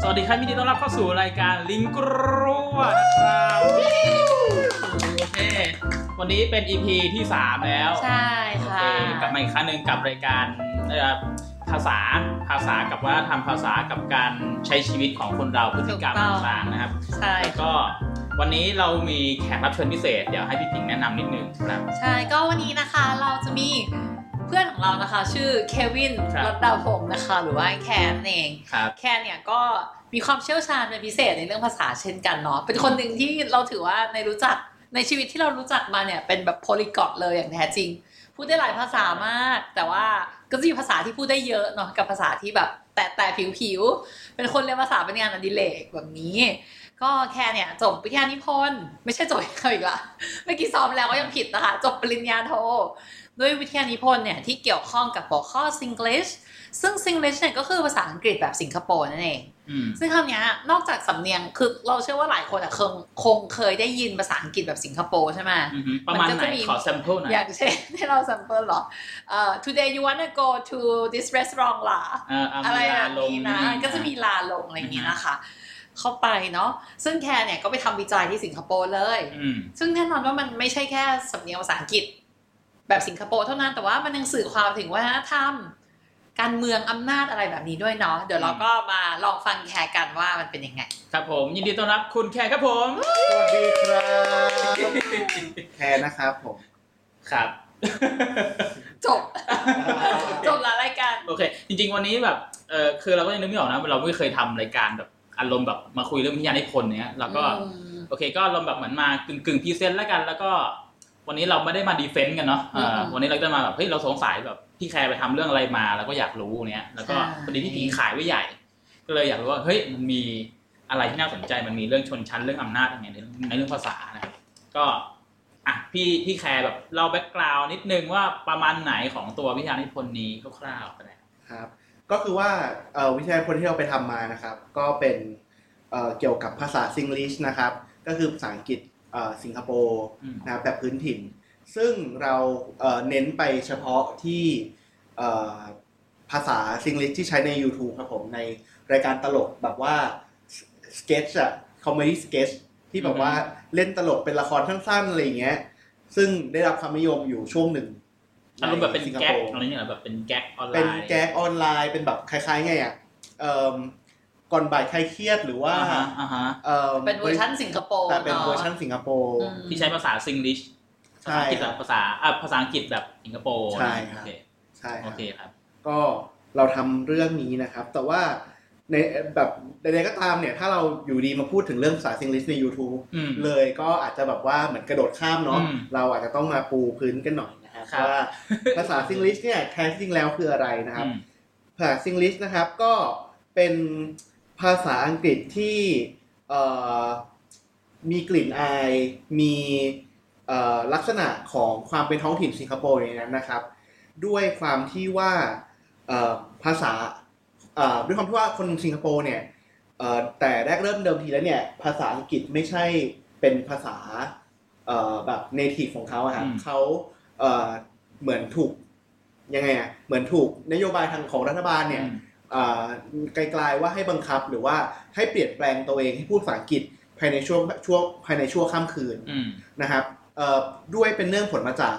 สวัสดีครับยินดีต้อนรับเข้าสู่รายการลิงกรัวนะครับโอเค วันนี้เป็น EP ที่ 3 แล้วใช่โอค่ะเคกลับมาอีกครั้งหนึ่งกับรายการเอ่อภาษาภาษากับวัฒนธรรมภาษากับการใช้ชีวิตของคนเราพฤติกรรมถูกต้อง ต่างๆนะครับใช่แล้วก็วันนี้เรามีแขกรับเชิญพิเศษ เดี๋ยวให้พี่ผิงแนะนำนิดนึงครับ ใช่ก็วันนี้นะคะเราจะมี เพื่อนของเรานะคะชื่อเควินครับรัตดาพงศ์นะคะ หรือว่าไอ้แคนนั่นเองครับแคนเนี่ยก็มีความเชี่ยวชาญเป็นพิเศษในเรื่องภาษาเช่นกันเนาะเป็นคนหนึ่งที่เราถือว่าในรู้จักในชีวิตที่เรารู้จักมาเนี่ยเป็นแบบโพลิกอตเลยอย่างแท้จริง พูดได้หลายภาษามาก แต่ว่าก็จะมีภาษาที่พูดได้เยอะเนาะกับภาษาที่แบบแต่แต่ผิวผิวๆเป็นคนเรียนภาษาเป็นงานอดิเรกแบบนี้ ก็แค่เนี่ยจบวิทยานิพนธ์ไม่ใช่จบเขาอีกละเมื่อกี้ซ้อมแล้วก็ยังผิดนะคะ จบปริญญาโท ด้วยวิทยานิพนธ์เนี่ยที่เกี่ยวข้องกับหัวข้อ Singlish ซึ่ง Singlish เนี่ยก็คือภาษาอังกฤษแบบสิงคโปร์นั่นเองอืมซึ่งคำเนี้ยนอกจากสำเนียงคือเราเชื่อว่าหลายคนอะคงคงเคยได้ยินภาษาอังกฤษแบบสิงคโปร์ใช่ไหมอือฮึประมาณมันก็ไหนจะมีขอ sample หน่อยอย่างเช่นที่เรา sample เหรอเอ่อ today you wanna go to this restaurant ล่ะเอ่อเอาอะไรมีแบลาบลงนี้นะก็จะมีลาลงอะไรอย่างนี้นะคะเข้าไปเนาะซึ่งแคร์เนี่ยก็ไปทำวิจัยที่สิงคโปร์เลยอืมซึ่งแน่นอนว่ามันไม่ใช่แค่สำเนียงภาษาอังกฤษ แบบสิงคโปร์เท่านั้นแต่ว่ามันยังสื่อความถึงวัฒนธรรมการเมืองอำนาจอะไรแบบนี้ด้วยเนาะเดี๋ยวเราก็มาลองฟังแคร์กันว่ามันเป็นยังไง ครับผม ยินดีต้อนรับคุณแขกครับผม สวัสดีครับแคนนะครับผม ครับ จบ จบละรายการ โอเค จริง ๆ วันนี้แบบเออคือเราก็ยังนึกไม่ออกนะเราไม่เคยทำรายการแบบอารมณ์แบบมาคุยเรื่องวิทยานิพนธ์เนี้ยแล้วก็อืมโอเค ก็อารมณ์แบบเหมือนมากึ่งกึ่ง present แล้วกัน แล้วก็ วันนี้เราไม่ได้มา defend กันเนาะเอออืมวันนี้เราจะมาแบบเฮ้ยเราสงสัยแบบพี่แคร์ไปทำเรื่องอะไรมาแล้วก็อยากรู้เนี้ยแล้วก็ใช่พอดีพี่ผิงขายไว้ใหญ่ ก็เลยอยากรู้ว่าเฮ้ยมันมีอะไรที่น่าสนใจมันมีเรื่องชนชั้นเรื่องอำนาจยังไงในในเรื่องภาษานะครับก็อะพี่พี่แคร์แบบเล่า background นิดนึงว่าประมาณไหนของตัววิทยานิพนธ์นี้คร่าวๆก็ได้ครับ ก็คือว่าเอ่อวิทยาพลที่เราไปทำมานะครับ ก็เป็นเอ่อเกี่ยวกับภาษา Singlish นะครับ ก็คือภาษาอังกฤษเอ่อ สิงคโปร์อืมนะครับแบบพื้นถิ่น ซึ่งเราเอ่อเน้นไปเฉพาะที่เอ่อภาษา Singlish ที่ใช้ใน YouTube ครับผมในรายการตลกแบบว่าสเก็ตอะ comedy sketch ที่แบบว่าเล่นตลกเป็นละครสั้นๆอะไรอย่างเงี้ย ซึ่งได้รับความนิยมอยู่ช่วงหนึ่งอารมณ์แบบเป็นสิงคแก๊โปกร์อะไรเนี่ยเหรอแบบเป็นแก๊กออนไลเป็นน์แก๊กออนไลน์เป็นแบบคล้ายๆไงอะเอ่อ ก่อนบ่ายใครเครียดหรือว่าอ่าฮะอ่าฮะเอ่อเป็นเวอร์ชันสิงคโปร์แต่เป็นอะเวอร์ชันสิงคโปร์อืมที่ใช้ภาษา Singlish ใช่ภาษาอังกฤษแบบภาษาอะภาษาอังกฤษแบบสิงคโปร์ใช่ครับโอเคใช่คโอรับเคครับ ก็เราทำเรื่องนี้นะครับ แต่ว่าในแบบใดๆก็ตามเนี่ย ถ้าเราอยู่ดีมาพูดถึงเรื่องภาษา Singlish ใน YouTube อืมเลยก็อาจจะแบบว่าเหมือนกระโดดข้ามเนาะอืมเราอาจจะต้องมาปูพื้นกันหน่อยนะครับครับว่าภาษา Singlish เนี่ยแท้จริงแล้วคืออะไรนะครับอืมภาษา Singlish นะครับก็เป็น ภาษาอังกฤษที่มีกลิ่นอาย มีลักษณะของความเป็นท้องถิ่นสิงคโปร์ในนั้นนะครับ ด้วยความที่ว่าภาษาด้วยความที่ว่าคนสิงคโปร์เนี่ยแต่แรกเริ่มเดิมทีแล้วเนี่ยภาษาอังกฤษไม่ใช่เป็นภาษาแบบ native ของเขาอะครับเขาเหมือนถูกยังไงอะเหมือนถูกนโยบายทางของรัฐบาลเนี่ย ไกลๆว่าให้บังคับหรือว่าให้เปลี่ยนแปลงตัวเองให้พูดภาษาอังกฤษภายในช่วงช่วงภายในช่วงข้ามคืนอืมนะครับเอ่อด้วยเป็นเนื่องผลมาจาก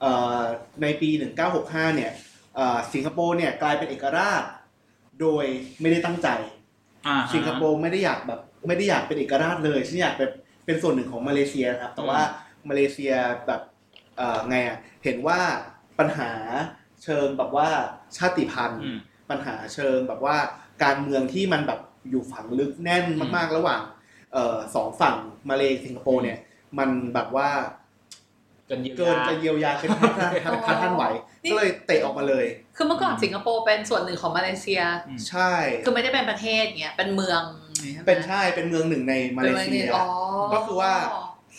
เอ่อในปี 1965 เนี่ยเอ่อสิงคโปร์เนี่ยกลายเป็นเอกราช โดยไม่ได้ตั้งใจอ่าสิงคโปร์ไม่ได้อยากแบบไม่ได้อยากเป็นเอกราชเลยฉันอยากเป็นเป็นส่วนหนึ่งของมาเลเซียครับ แต่ว่ามาเลเซียแบบเอ่อไงอะเห็นว่าปัญหาเชิงแบบว่าชาติพันธุ์อืม ปัญหาเชิงแบบว่าการเมืองที่มันแบบอยู่ฝังลึกแน่นมากๆ ระหว่างเอ่อสองฝั่งมาเลสิงคโปร์เนี่ย มันแบบว่าเกินเยียวยาเกินจะเยียวยาเป็นท่านท่านท่านท่านไหวนี่ก็เลยเตะออกมาเลย คือเมื่อก่อนสิงคโปร์เป็นส่วนหนึ่งของมาเลเซียอืมใช่ คือไม่ได้เป็นประเทศเนี้ย เป็นเมืองใช่ไหมเป็นใช่ เป็นเมืองหนึ่งในมาเลเซียอ๋อก็คือว่า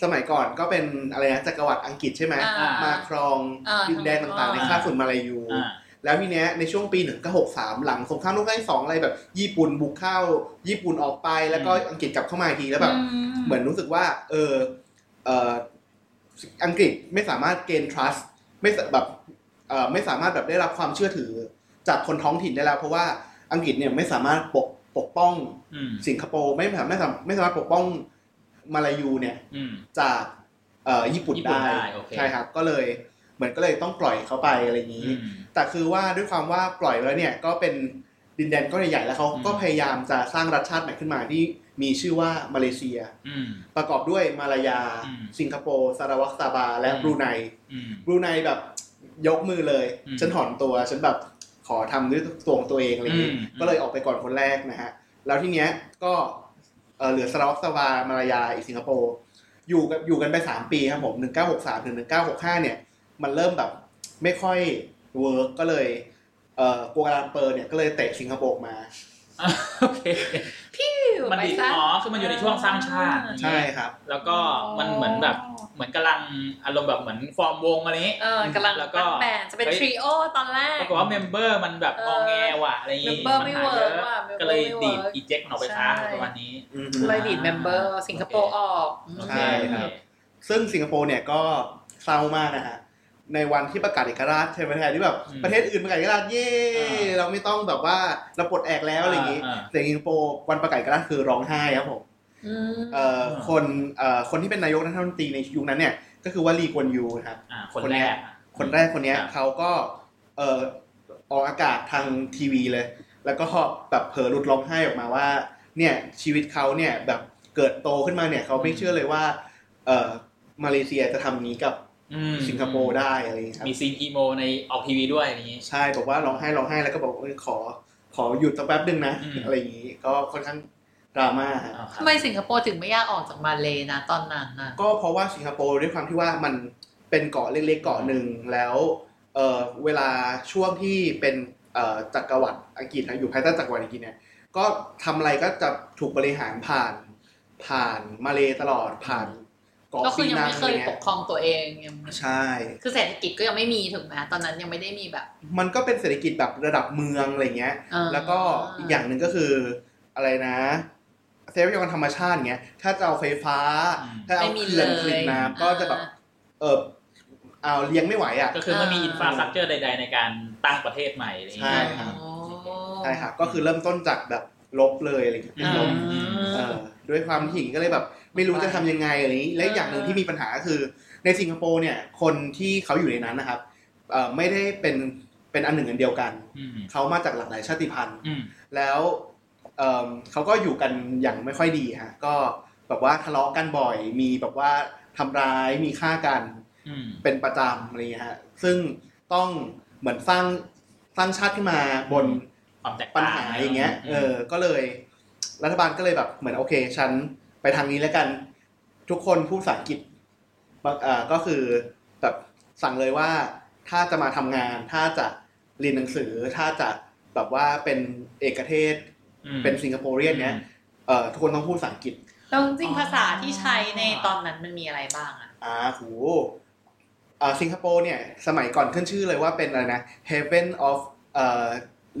สมัยก่อนก็เป็นอะไรนะจักรวรรดิอังกฤษใช่ไหมอ่ามาครองอ่าดินแดนต่างๆ ในอ่าคาบฝุ่นมาลายูอ่า แล้วทีเนี้ยในช่วงปี 1963 หลังสงครามโลกครั้งที่สองอะไรแบบญี่ปุ่นบุกเข้า ญี่ปุ่นออกไปแล้วก็อังกฤษกลับเข้ามาอีกทีแล้วแบบเหมือนรู้สึกว่า เออเอออังกฤษไม่สามารถเกณฑ์ trust ไม่สแบบเออไม่สามารถแบบได้รับความเชื่อถือจากคนท้องถิ่นได้แล้ว เพราะว่าอังกฤษเนี่ยไม่สามารถปกปกป้องอืมสิงคโปร์ไม่สามารถไม่สามไม่สามารถปกป้องมาลายูเนี่ยอืมจากเอ่อญี่ปุ่นญี่ปุ่นได้ได้โอเคใช่ครับก็เลย เหมือนก็เลยต้องปล่อยเขาไปอะไรอย่างนี้อืมแต่คือว่าด้วยความว่าปล่อยไว้แล้วเนี่ยก็เป็นดินแดนก้อนใหญ่ๆแล้วเขาอืมก็พยายามจะสร้างรัฐชาติใหม่ขึ้นมาที่มีชื่อว่ามาเลเซียอืมประกอบด้วยมาลายาอืมสิงคโปร์ซาราวักซาบา และอืมบรูไนอืมบรูไนแบบยกมือเลยอืมฉันถอนตัวฉันแบบขอทำด้วยตัวของตัวเองอะไรอย่างนี้อืมก็เลยออกไปก่อนคนแรกนะฮะแล้วทีเนี้ยก็เอ่อเหลือซาราวักซาบามาลายาอีกสิงคโปร์อยู่กันอยู่กันไปสามปีครับผม1963ถึง1965เนี่ย มันเริ่มแบบไม่ค่อย work ก็เลยเอ่อกัวลาลัมเปอร์เนี่ยก็เลยเตะสิงคโปร์ออกมา อะโอเคมันไปดีซะ อ๋อคือมันอยู่ในช่วงสร้างชาติใช่ครับ แล้วก็มันเหมือนแบบเหมือนกำลังอารมณ์แบบเหมือนฟอร์มวงอะไรนี้ เออกำลังแล้วก็ ตั้งแบนด์จะเป็นเฮ้ยทริโอตอนแรกปรากฏว่าเมมเบอร์มันแบบเองออแงว่ะอะไรอย่างงี้ member ไม่ปัญหาเวิร์กยอะว่ะ member ก็เลยไม่ดีดเวิร์กอีเจ็คออกไปซะใช่ ประมาณนี้ อืม เลยดีดเมมเบอร์สิงคโปร์ออก โอเค ใช่ครับ ซึ่งสิงคโปร์เนี่ยก็เศร้ามากนะฮะ ในวันที่ประกาศเอกราชใช่ไหมแทนที่แบบอืมประเทศอื่นประกาศเอกราชเย่อ่าเราไม่ต้องแบบว่าเราปลดแอกแล้วอะไรอย่างงี้อ่าแต่สิงคโปร์วันประกาศเอกราชคือร้องไห้ครับผมอืมเอ่อคนเอ่อคนที่เป็นนายกรัฐมนตรีในยุคนั้นเนี่ย ก็คือว่าลีกวนยูนะครับอ่าคนคนแรเนี้ยกอะคนแรกคนเนี้ยครับเขาก็เอ่อออกอากาศทางทีวีเลย แล้วก็แบบเผลอหลุดร้องไห้ออกมาว่า เนี่ยชีวิตเขาเนี่ยแบบเกิดโตขึ้นมาเนี่ยเขาไม่เชื่อเลยว่า เอ่อมาเลเซียจะทำนี้กับอืม สิงคโปร์ได้อะไรอย่างเงี้ยครับมี scene emo ในออกทีวีด้วยอะไรอย่างงี้ ใช่บอกว่าร้องไห้ร้องไห้แล้วก็บอกว่าเออขอขอหยุดสักแป๊บหนึ่งนะอืมอะไรอย่างงี้ก็ค่อนข้างดราม่าฮะอ่าครับทำไมสิงคโปร์ถึงไม่อยากออกจากมาเลยนะตอนนั้นน่ะก็เพราะว่าสิงคโปร์ด้วยความที่ว่ามันเป็นเกาะเล็กๆเกาะหนึ่งแล้วเออเวลาช่วงที่เป็นเอ่อจักรวรรดิอังกฤษนะอยู่ภายใต้จักรวรรดิอังกฤษเนี่ยก็ทำอะไรก็จะถูกบริหารผ่านผ่านมาเลตลอดผ่านเกาะก็คืปีอยังนังไม่อะเคไรยปเงี้กยครองตัวเองยังใช่ คือเศรษฐกิจก็ยังไม่มีถูกไหมตอนนั้นยังไม่ได้มีแบบ มันก็เป็นเศรษฐกิจแบบระดับเมืองอะไรเงี้ยอ่าแล้วก็อีกอย่างหนึ่งก็คืออะไรนะทรัพยากรธรรมชาติเงี้ย ถ้าจะเอาไฟฟ้าอืมถ้าเอาไม่มีเขื่อนเลยผลิตน้ำก็จะแบบ เออเอาเลี้ยงไม่ไหวอะ ก็คือไม่มีอ่าอินฟราสตรักเจอร์ใด ๆ ในการตั้งประเทศใหม่อะไรอย่างใช่งี้ครับอ๋อใช่ครับ ก็คือเริ่มต้นจากแบบ ลบเลยอะไรเงี้ยอืมลบเออด้วยความที่หญิงก็เลยแบบ ไม่รู้จะทำยังไงอะไรอย่างนี้และอีกอย่างหนึ่งที่มีปัญหาก็คือ ในสิงคโปร์เนี่ยคนที่เขาอยู่ในนั้นนะครับเอ่อไม่ได้เป็นเป็นอันหนึ่งอันเดียวกัน อืมเขามาจากหลากหลายชาติพันธุ์ อืม แล้วเอิ่มเขาก็อยู่กันอย่างไม่ค่อยดีฮะก็แบบว่าทะเลาะกันบ่อย มีแบบว่าทำร้ายมีฆ่ากัน อืม เป็นประจำอะไรอย่างเงี้ยฮะ ซึ่งต้องเหมือนสร้างสร้างชาติขึ้นมาบน ความแตกปัญต่างหาอย่างเงี้ย เออ ก็เลย รัฐบาลก็เลยแบบเหมือนโอเค ฉันไปทางนี้แล้วกัน ทุกคนพูดภาษาอังกฤษบางอ่าก็คือแบบสั่งเลยว่าถ้าจะมาทำงาน ถ้าจะเรียนหนังสือ ถ้าจะแบบว่าเป็นเอกเทศอืมเป็นสิงคโปร์เรียนเนี้ยเอ่อทุกคนต้องพูดภาษาอังกฤษแล้วจริงๆภาษาที่ใช้ในตอนนั้นมันมีอะไรบ้างอะอ่าโหอ่าสิงคโปร์เนี่ย สมัยก่อนขึ้นชื่อเลยว่าเป็นอะไรนะ Heaven of เอ่อ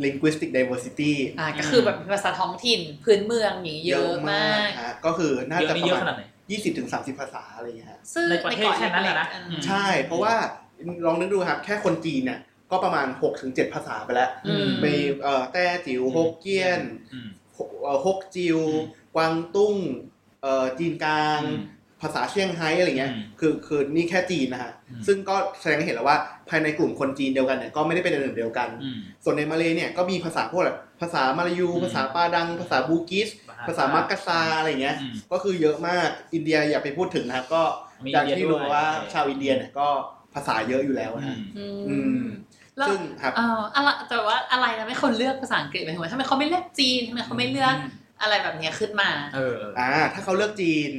linguistic diversity อ่าก็คือแบบเป็นภาษาท้องถิ่นพื้นเมืองอย่างนี้เยอะมากฮะก็คือน่าเยอะจะนี่ปเยระอะขมานาณดไหนยี่สิบถึงสามสิบภาษาอะไรอย่างเงี้ยฮะซึ่งในประเทศแค่นั้นน่ะนะเกาหลีอืมใช่ เพราะว่าลองนึกดูครับ แค่คนจีนเนี่ยก็ประมาณ6กถึงเภาษาไปแล้วอืมมีเอ่อแต้จิ๋วฮกเกี้ยนอืมเอ่อฮกจิวอืมกวางตุ้งเอ่อจีนกลางอืม ภาษาเซี่ยงไฮ้อะไรเงี้ยอืมคือคือนี่แค่จีนนะฮะอืมซึ่งก็แสดงให้เห็นแล้วว่าภายในกลุ่มคนจีนเดียวกันเนี่ยก็ไม่ได้เป็นอันหนึ่งเดียวกันอืมส่วนในมาเลเนี่ยก็มีภาษาพวกแบบภาษามลายูอืมภาษาปาดัง ภาษาบูกิส ภาษามากัสซาร์อะไรเงี้ยอืมก็คือเยอะมาก อินเดียอย่าไปพูดถึงนะครับก็มีอย่างอินเดียที่รู้ด้วยว่าโอเคชาวอินเดียเนี่ยก็ภาษาเยอะอยู่แล้วอืนะมอือืมมแล้วซึ่งครับเอ่ออะไรแต่ว่าอะไรนะไม่คนเลือกภาษาอังกฤษหมายถึงว่าทำไมเขาไม่เลือกจีนทำไมเขาไม่เลือกอะไรแบบเนี้ยขึ้นมาเออเออ อ่า ถ้าเขาเลือกจีน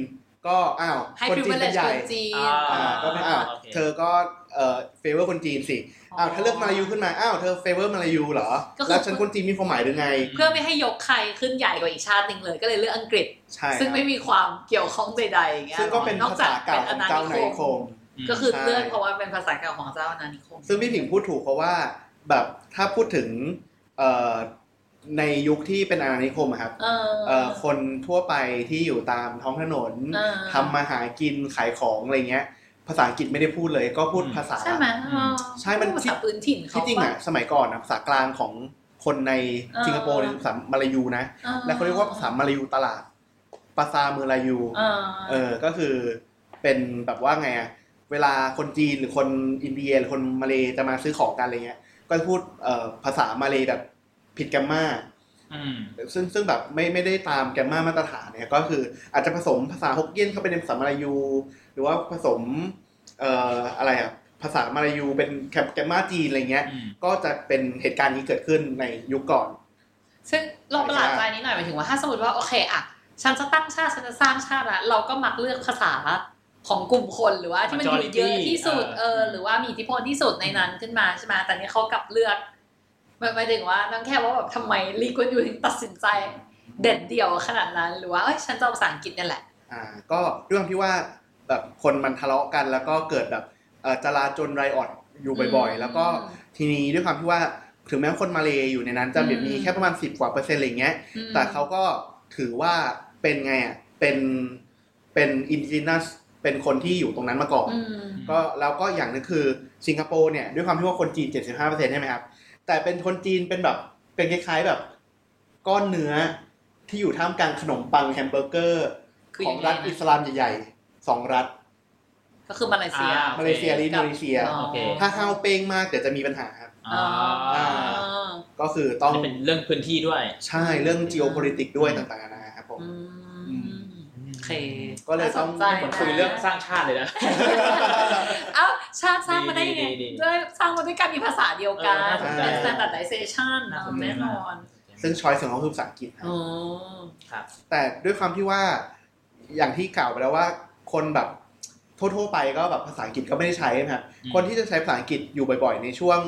ก็อ้าวให้คนจีนเป็น privilege ใหคญ่นจีนอ่าอ่าก็ไม่อ้าวโอเคเธอก็เอ่อ favor คนจีนสิอ้าวถ้าเลือกมลายูขึ้นมาอ้าวเธอ favor มลายูเหรอก็คือแล้วฉันคนจีนมีความหมายหรือไง เพื่อไม่ให้ยกใครขึ้นใหญ่กว่าอีกชาติหนึ่งเลยก็เลยเลือกอังกฤษใช่ซึ่งครับไม่มีความเกี่ยวข้องใดๆอย่างเงี้ยซึ่งก็เป็นนอกภาจากษาเก่าเป็นของเจ้านายนิคมก็คือใช่เลือกเพราะว่าเป็นภาษาเก่าของเจ้าอาณานิคมซึ่งพี่ผิงพูดถูกเพราะว่าแบบถ้าพูดถึงเอ่อ ในยุคที่เป็นอาณานิคมอะครับเออเอ่อคนทั่วไปที่อยู่ตามท้องถนนเออทำมาหากินขายของอะไรเงี้ย ภาษาอังกฤษไม่ได้พูดเลย ก็พูดอืมภาษาใช่ไหมอืมเออใช่มันภาษาพื้นถิ่นเขาที่จริงอะปะสมัยก่อนอะภาษากลางของคนในอ่าสิงคโปร์ในภาษามาลายูนะอ่และเขาเรียกว่าภาษามาลายูตลาดภาษาเมืองลายูอ่าเออก็คือเป็นแบบว่าไงอะเวลาคนจีนหรือคนอินเดียหรือคนมาเลจะมาซื้อของกันอะไรเงี้ย ก็จะพูดเอ่อภาษามาเลแบบ ผิดแกรมมาอืมซึ่งซึ่งแบบไม่ไม่ได้ตามแกรมมามาตรฐานเนี่ยก็คืออาจจะผสมภาษาฮกเกี้ยนเข้าไปในภาษามาลายู หรือว่าผสมเอ่ออะไรอะภาษามาลายูเป็นแกรมมาจีนอะไรเงี้ยอืมก็จะเป็นเหตุการณ์นี้เกิดขึ้นในยุคก่อน ซึ่งเราประหลาดใจนิดหน่อยหมายถึงว่าถ้าสมมติว่าโอเคอะฉันจะตั้งชาติฉันจะสร้างชาติละเราก็มักเลือกภาษาของกลุ่มคนหรือว่าที่มันอยู่เยอะที่สุด Majority เออหรือว่ามีอิทธิพลที่สุดในนั้นขึ้นมาใช่ไหมแต่นี่เขากลับเลือก หมายหมายถึงว่านั่นแค่ว่าแบบทำไมลีกวนยูถึงตัดสินใจเด่นเดี่ยวขนาดนั้น หรือว่าเอ้ยฉันจะเอาภาษาอังกฤษนี่แหละ อ่า ก็เรื่องที่ว่าแบบคนมันทะเลาะกันแล้วก็เกิดแบบเอ่อจลาจลไรออดอยู่บ่อยอืมๆแล้วก็ทีนี้ด้วยความที่ว่าถึงแม้ว่าคนมาเลอยู่ในนั้นจะแบบมีอืมแค่ประมาณสิบกว่าเปอร์เซ็นต์อะไรเงี้ยอืมแต่เขาก็ถือว่าเป็นไงอะเป็นเป็น indigenous เป็นคนที่อยู่ตรงนั้นมาก่อนอืมก็แล้วก็อย่างหนึ่งคือสิงคโปร์เนี่ยด้วยความที่ว่าคนจีน 75%ใช่ไหมครับ แต่เป็นคนจีนเป็นแบบ เป็นคล้ายๆแบบ ก้อนเนื้อที่อยู่ท่ามกลางขนมปังแฮมเบอร์เกอร์ คือของยังไงรัฐนะ อิสลามใหญ่ๆสองรัฐ ก็คือมาเลเซีย อ่ามาเลเซียและอินโดนีเซียอ๋อโอเคถ้าห้าวเป้งมากเดี๋ยวจะมีปัญหาครับอ๋ออ่า ก็คือต้องจะเป็นเรื่องพื้นที่ด้วย ใช่เรื่อง geopolitics ด้วยต่างๆนานาครับผม อืมโอ เคก็เลยต้องน่าสนใจเหมือนคุยเรื่องสร้างชาติเลยนะเอ้าชาติสร้างมาได้ยังไงดีดีดีด้วยสร้างมาด้วยการมีภาษาเดียวกันเออน่าสนใจเป็น standardization น่าสนใจแน่นอน ซึ่งช้อยส์ของเขาคือภาษาอังกฤษครับอ๋อครับแต่ด้วยความที่ว่าอย่างที่กล่าวไปแล้วว่าคนแบบทั่วๆไปก็แบบภาษาอังกฤษก็ไม่ได้ใช้นะครับอืมคนที่จะใช้ภาษาอังกฤษอยู่บ่อยๆ ในช่วง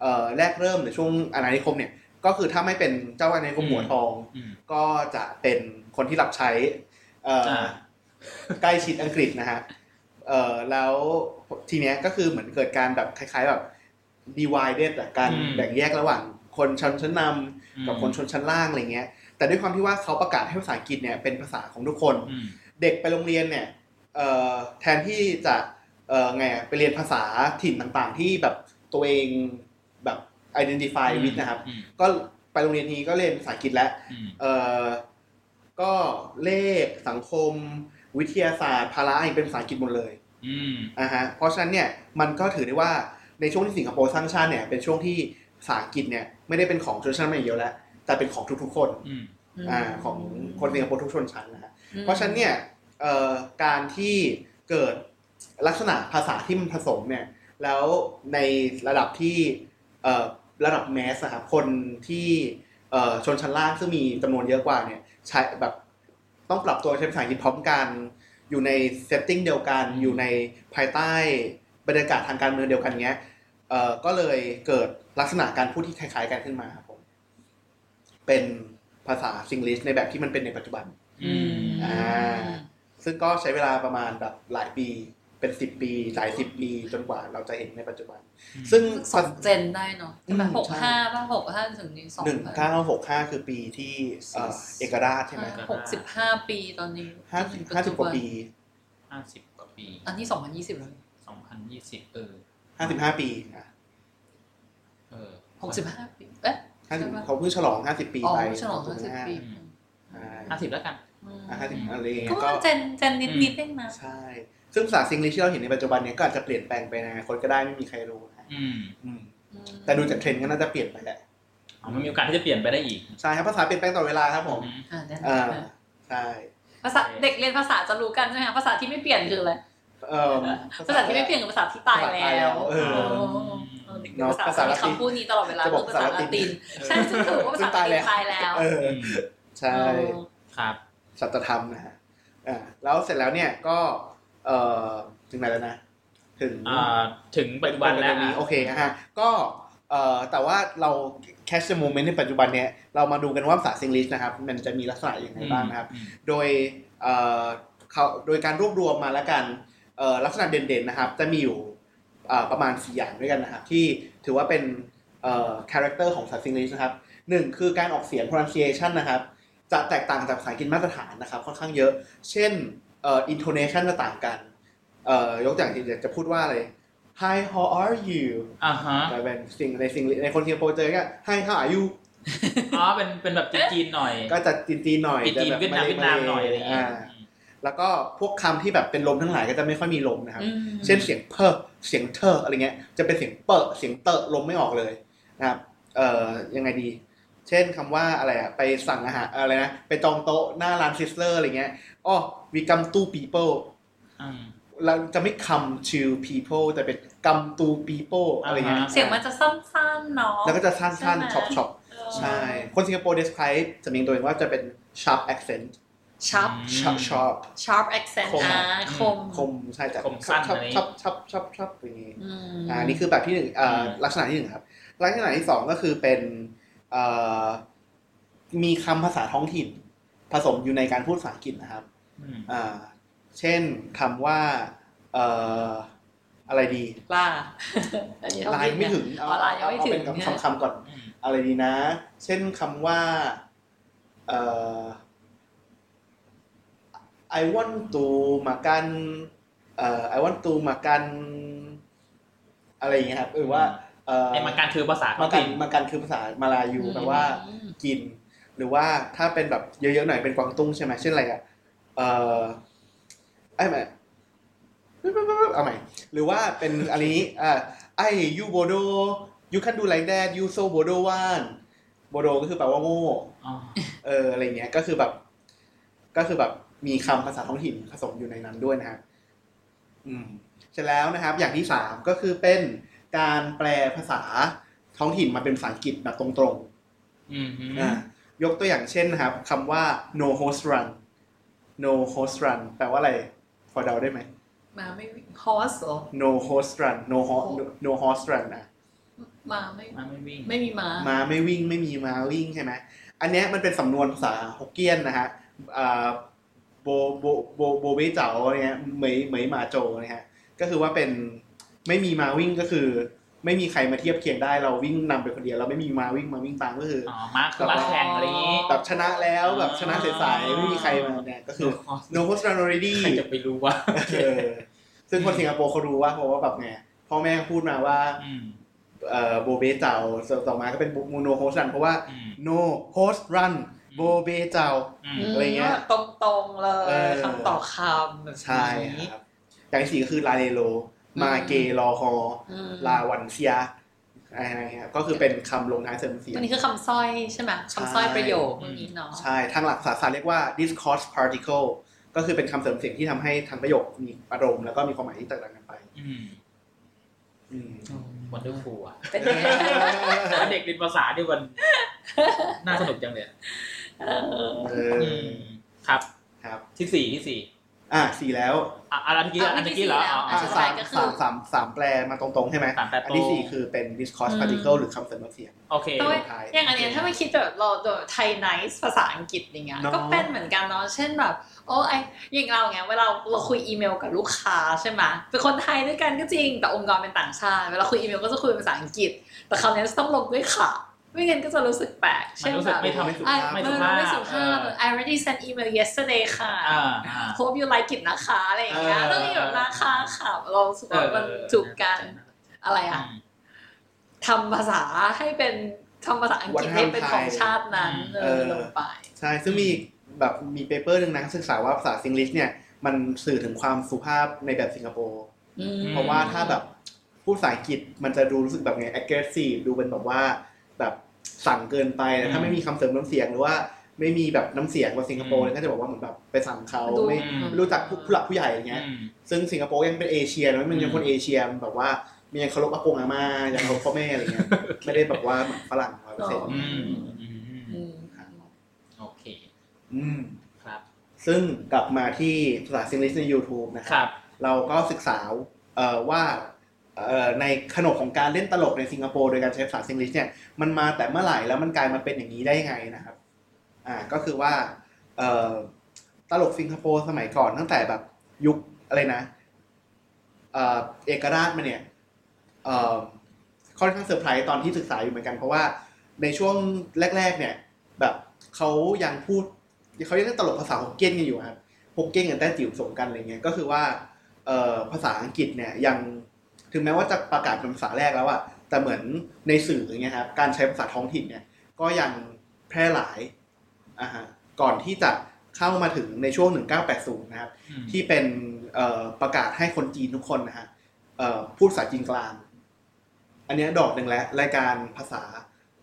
เอ่อแรกเริ่มหรือช่วงอาณานิคมเนี่ยก็คือถ้าไม่เป็นเจ้าอาณานิคมหัวทองอืมก็จะเป็นคนที่รับใช้เอ่ออา ใกล้ชิดอังกฤษนะฮะเอ่อแล้วทีเนี้ยก็คือเหมือนเกิดการแบบคล้ายๆแบบ divided อะการอืมแบ่งแยกระหว่างคนชนชั้นนำกับคนชนชั้นล่างอะไรเงี้ย แต่ด้วยความที่ว่าเขาประกาศให้ภาษาอังกฤษเนี่ยเป็นภาษาของทุกคนอืมเด็กไปโรงเรียนเนี่ยเอ่อแทนที่จะเอ่อไงอะไปเรียนภาษาถิ่นต่างๆ ที่แบบตัวเองแบบ identify with นะครับอืมก็ไปโรงเรียนนี้ก็เรียนภาษาอังกฤษแล้วอืมเอ่อ ก็เลขสังคม วิทยาศาสตร์พาระเป็นภาษาอังกฤษหมดเลยอืมอ่าฮะเพราะฉะนั้นเนี่ยมันก็ถือได้ว่าในช่วงที่สิงคโปร์สร้างชาติเนี่ยเป็นช่วงที่ภาษาอังกฤษเนี่ยไม่ได้เป็นของชนชั้นไม่เดียวแล้ว แต่เป็นของทุกๆคนอืมอ่าของคนสิงคโปร์ทุกชนชั้นนะฮะอืมเพราะฉะนั้นเนี่ยเอ่อการที่เกิดลักษณะภาษาที่มันผสมเนี่ยแล้วในระดับที่เอ่อระดับ mass นะครับคนที่เอ่อชนชั้นล่างซึ่งมีจำนวนเยอะกว่าเนี่ย ใช้แบบต้องปรับตัวใช้ภาษาอังกฤษพร้อมกัน อยู่ใน setting เดียวกัน อยู่ในภายใต้บรรยากาศทางการเมืองเดียวกันเงี้ยเอ่อก็เลยเกิดลักษณะการพูดที่คล้ายๆกันขึ้นมาครับผมเป็นภาษาซิงลิชในแบบที่มันเป็นในปัจจุบันอืมอ่าซึ่งก็ใช้เวลาประมาณแบบหลายปี เป็นสิบปีหลายสิบปีจนกว่าเราจะเห็นในปัจจุบัน ซึ่งสองเจนได้เนาะอืมแบบหกใช่ห้าป่ะหกห้าถึงนี้สองหนึ่งเก้าหกห้าคือปีที่เอ่อเอกราชใช่ไหมหกสิบห้าปีตอนนี้ห้าจนถึงห้าสิบกว่าปีห้าสิบกว่าปี อันนี้สองพันยี่สิบแล้วสองพันยี่สิบเออห้าสิบห้าปีอะเออหกสิบห้าปีเอ๊ะห้าสิบใช่ปะเขาเพิ่งฉลองห้าสิบปีอ๋อไปฉลองห้าสิบปีห้าสิบแล้วกันห้าสิบอะไรอย่างเงี้ก็ยก็เจนเจนนิดนิดเองนะใช่ ซึ่งภาษาซิงลิชที่เราเห็นในปัจจุบันเนี้ยก็อาจจะเปลี่ยนแปลงไปในอนาคตก็ได้ไม่มีใครรู้นะอืมอืมแต่ดูจากเทรนด์ก็น่าจะเปลี่ยนไปแหละอ๋อมันมีโอกาสที่จะเปลี่ยนไปได้อีกใช่ครับภาษาเปลี่ยนแปลงตลอดเวลาครับผมอืมอ่าแน่นอ่าอนใช่ภาษาเด็กเรียนภาษาจะรู้กันใช่ไหมคะภาษาที่ไม่เปลี่ยนคืออะไรเอ่อภาษาที่ไม่เปลี่ยนกับภาษาที่ตายภาษาตายแล้แล้ววเออเออเด็กเรียนภาษาเนอะภาษาละตินมีคำพูดนี้ตลอดเวลาจะบอกเรื่องภาษาละตินใช่ซึ่งถือว่าภาษาละตินตายแล้วเอออืมใช่เออครับสัจธรรมนะฮะอ่าแล้วเสร็จแล้วเนี่ยก็ เอ่อถึงไหนแล้วนะ ถึงอ่าถึงปัจจุบันแล้วนี้โอเคนะฮะก็เอ่อแต่ว่าเราแคชโมเมนต์ในปัจจุบันเนี่ยเรามาดูกันว่าภาษาซิงลิชนะครับ มันจะมีลักษณะอย่างไรบ้างนะครับอืมโดยเอ่อเขาโดยการรวบรวมมาแล้วกันเอ่อลักษณะเด่นๆนะครับ จะมีอยู่เอ่อประมาณ 4 อย่างด้วยกันนะครับ ที่ถือว่าเป็นเอ่อ character ของภาษาซิงลิชนะครับหนึ่งคือการออกเสียง pronunciation นะครับ จะแตกต่างจากภาษาอังกฤษมาตรฐานนะครับ ค่อนข้างเยอะ เช่น เอ่อ intonation จะต่างกัน เอ่อยกตัวอย่างที่จะพูดว่าอะไร Hi how are you อ่าฮะแต่เป็นสิ่งในสิ่งในคนสิงคโปร์เจอก็ Hi how are you อ๋อเป็นเป็นแบบจีนๆหน่อย ก็จะจีนๆหน่อยจีนจะๆแบบเวียดนามเวียดนามหน่อยอะไรอย่างเงี้ยาแล้วก็พวกคำที่แบบเป็นลมทั้งหลายก็จะไม่ค่อยมีลมนะครับอืมเช่นเสียงเพอเสียงเทออะไรเงี้ย จะเป็นเสียงเปอะเสียงเตอะลมไม่ออกเลยนะครับ เอ่อ ยังไงดี เช่นคำว่าอะไรอะไปสั่งอาหารอะไรนะ ไปจองโต๊ะหน้าร้าน Sizzler อะไรเงี้ย อ๋อ we come two people อืมเราจะไม่ come two people แต่เป็น come two people อะไรเงี้ยอ่าฮะเสียงมันจะสั้นๆเนาะแล้วก็จะสั้นใช่ไหมๆ sharp sharp เออใช่ คนสิงคโปร์ describe จะมีตัวเองว่าจะเป็น sharp accent sharp อืม sharp sharp sharp accent คมอ่าอืมคมคมใช่แต่คมสั้นชับอะไรชับชับชับชับอย่างงี้อืมอ่านี่คือแบบที่หนึ่งเอ่ออมลักษณะที่หนึ่งครับ ลักษณะที่สองก็คือเป็นเอ่อมีคำภาษาท้องถิ่น ผสมอยู่ในการพูดภาษาอังกฤษนะครับอืมอ่า เช่นคำว่าเอ่ออะไรดีล่าอันนี้ลายไม่ถึงอ๋อลายยังไม่ถึงเอาเป็นเนี่ยคำคำๆก่อนอืมอะไรดีนะ เช่นคำว่าเอ่อ I want to makan เอ่อ I want to makan อะไรอย่างเงี้ยครับหรือว่าเอ่อไอ้มันการคือภาษาท้อมางกันถิ่นมากันคือภาษามาลายูอืมแปลว่ากิน หรือว่าถ้าเป็นแบบเยอะๆหน่อยเป็นกวางตุ้งใช่ไหมเช่นอะไรอะ เอ่อไอ้แม่เอาใหม่ หรือว่าเป็นอันนี้อ่าไอ้ยูโบโดยูคันดูไลแดดยูโซโบโดวานโบโดก็คือแปลว่าโง่อ๋อเอออะไรเงี้ยก็คือแบบ ก็คือแบบมีคำภาษาท้องถิ่นผสมอยู่ในนั้นด้วยนะฮะอืมเสร็จแล้วนะครับ อย่างที่สามก็คือเป็นการแปลภาษาท้องถิ่นมาเป็นภาษาอังกฤษแบบตรงๆอืมอืมอ่ายกตัวอย่างเช่นนะครับคำว่า no host run no host run แปลว่าอะไร พอเดาได้ไหมมาไม่ horse เหรอ no host run no ho- no host run อะมาไม่มันไม่วิ่งไม่มีม้าม้าไม่วิ่ง ไม่มีม้าวิ่งใช่ไหมอันเนี้ยมันเป็นสำนวนภาษาฮกเกี้ยนนะฮะอ่าโบโบโบโบเบเจ๋าอะไรเงี้ยเหมยเหมยหมาโจนะฮะก็คือว่าเป็นไม่มีม้าวิ่งก็คือ ไม่มีใครมาเทียบเคียงได้เราวิ่งนำไปคนเดียวเราไม่มีม้าวิ่งมาวิ่งตามก็คืออ๋อมาคือมาแข่งอะไรอย่างงี้แบบชนะแล้วแบบชนะใสๆไม่มีใครมาเนี่ยก็คือ no host run already ใครจะไปรู้ว่าเออซึ่งคนสิงคโปร์เขารู้ว่าเพราะว่าแบบไงพ่อแม่พูดมาว่าอืมเอ่อโบเบเจ้าต่อมาก็เป็นมูโนโฮสรันเพราะว่าอืม no host run โบเบเจ้าอืมอะไรเงี้ยตรงตรงๆเลเอยอคำต่อคำแบบใช่นี้ครับอย่างที่สี่ก็คือลาเลโล มาเกลอฮออืมลาวันเซียอะไรเงี้ยก็คือเป็นคำลงท้ายเสริมเสียงอันนี้คือคำสร้อยใช่ไหมคำสร้อยประโยคพวกนี้เนาะใช่ ทางหลักภาษาศาสตร์เรียกว่า discourse particle ก็คือเป็นคำเสริมเสียงที่ทำให้ทางประโยคมีอารมณ์แล้วก็มีความหมายที่แตกต่างกันไปอืมอืม wonderful อะเป็นยังไงแล้วเด็กเรียนภาษาที่มันน่าสนุกจังเลยเออเออือมครับครับที่สี่ที่สี่ อะสี่แล้วอะอันนี้อันนี้เหรออ๋ออะอ๋อสามสามสามสามแปลมาตรงๆใช่ไหมสามแปลตรงอันที่สี่คือเป็น discourse particle หรือคำเสริมเสียงโอเคแต่ว่าท้ายอย่างอันเนี้ยถ้าไม่คิดแบบเราแบบไทยไนซ์ภาษาอังกฤษอย่างเงี้ยเนาะก็เป็นเหมือนกันเนาะเช่นแบบโอ้ไออย่างเราเงี้ยเวลาเราคุยอีเมลกับลูกค้าใช่ไหมเป็นคนไทยด้วยกันก็จริงแต่องค์กรเป็นต่างชาติเวลาคุยอีเมลก็จะคุยเป็นภาษาอังกฤษ แต่คราวเนี้ยจะต้องลงด้วยค่ะ ไม่งั้นก็จะรู้สึกแปลกมันเช่นรู้แบสึกบไม่ทำไม่สุไอ้ภาพไม่ไม่สุสุภาภาพพไม่สุภาพเออ I already sent email yesterday ค่ะอ่าอ่า hope you like it นะคะอะไรอย่างเงี้ยเออต้องมีแบบราคาค่ะเรารู้สึกว่ามันถูกกันอะไรอะอืมทำภาษาให้เป็นทำภาษาอังกฤษให้เป็นของชาตินั้นเออเออลงไป ใช่ ซึ่งมีแบบมีเปเปอร์หนึ่งนะศึกษาว่าภาษาซิงลิชเนี่ย มันสื่อถึงความสุภาพในแบบสิงคโปร์อืมเพราะว่าถ้าแบบพูดภาษาอังกฤษมันจะดูรู้สึกแบบไง aggressive ดูเป็นแบบว่าแบบ สั่งเกินไปแต่ถ้าอืมไม่มีคำเสริมน้ำเสียงหรือว่าไม่มีแบบน้ำเสียงแบบสิงคโปร์อืมเนี่ยก็จะบอกว่าเหมือนแบบไปสั่งเขาดูไม่อืมไม่รู้จักผู้หลักผู้ใหญ่อย่างเงี้ยอืมซึ่งสิงคโปร์ยังเป็นเอเชียนะมันยังอืมคนเอเชียมันแบบว่ามียังเคารพอากงอาม่ายังเคารพพ่อแม่อะไรเงี้ยไม่ได้แบบว่าเหมือนฝรั่งร้อยเปอร์เซ็นต์อืมอืมอืมโอเคอืมครับ ซึ่งกลับมาที่ภาษาซิงลิชใน YouTube นะคครับรับ เราก็ศึกษาเอ่อว่าเอ่อ ในขนบของการเล่นตลกในสิงคโปร์โดยการใช้ภาษาซิงลิชเนี่ยมันมาแต่เมื่อไหร่แล้วมันกลายมาเป็นอย่างนี้ได้ยังไงนะครับอ่าก็คือว่าตลกสิงคโปร์สมัยก่อนตั้งแต่แบบยุคอะไรนะเอกราชมาเนี่ยค่อนข้างเซอร์ไพรส์ตอนที่ศึกษาอยู่เหมือนกันเพราะว่าในช่วงแรก ๆ เนี่ย แบบเขายังพูดเขายังเล่นตลกภาษาฮกเกี้ยนกันอยู่ครับฮกเกี้ยนกับแต้จิ๋วสมกันอะไรเงี้ยก็คือว่าภาษาอังกฤษเนี่ยยัง ถึงแม้ว่าจะประกาศเป็นภาษาแรกแล้วอะแต่เหมือนในสื่ออย่างเงี้ยครับการใช้ภาษาท้องถิ่นเนี่ยก็ยังแพร่หลายอ่าฮะก่อนที่จะเข้ามาถึงในช่วง 1980 นะครับอืมที่เป็นเอ่อประกาศให้คนจีนทุกคนนะฮะเอ่อพูดภาษาจีนกลาง อันเนี้ยดอกหนึ่งแล้วรายการภาษา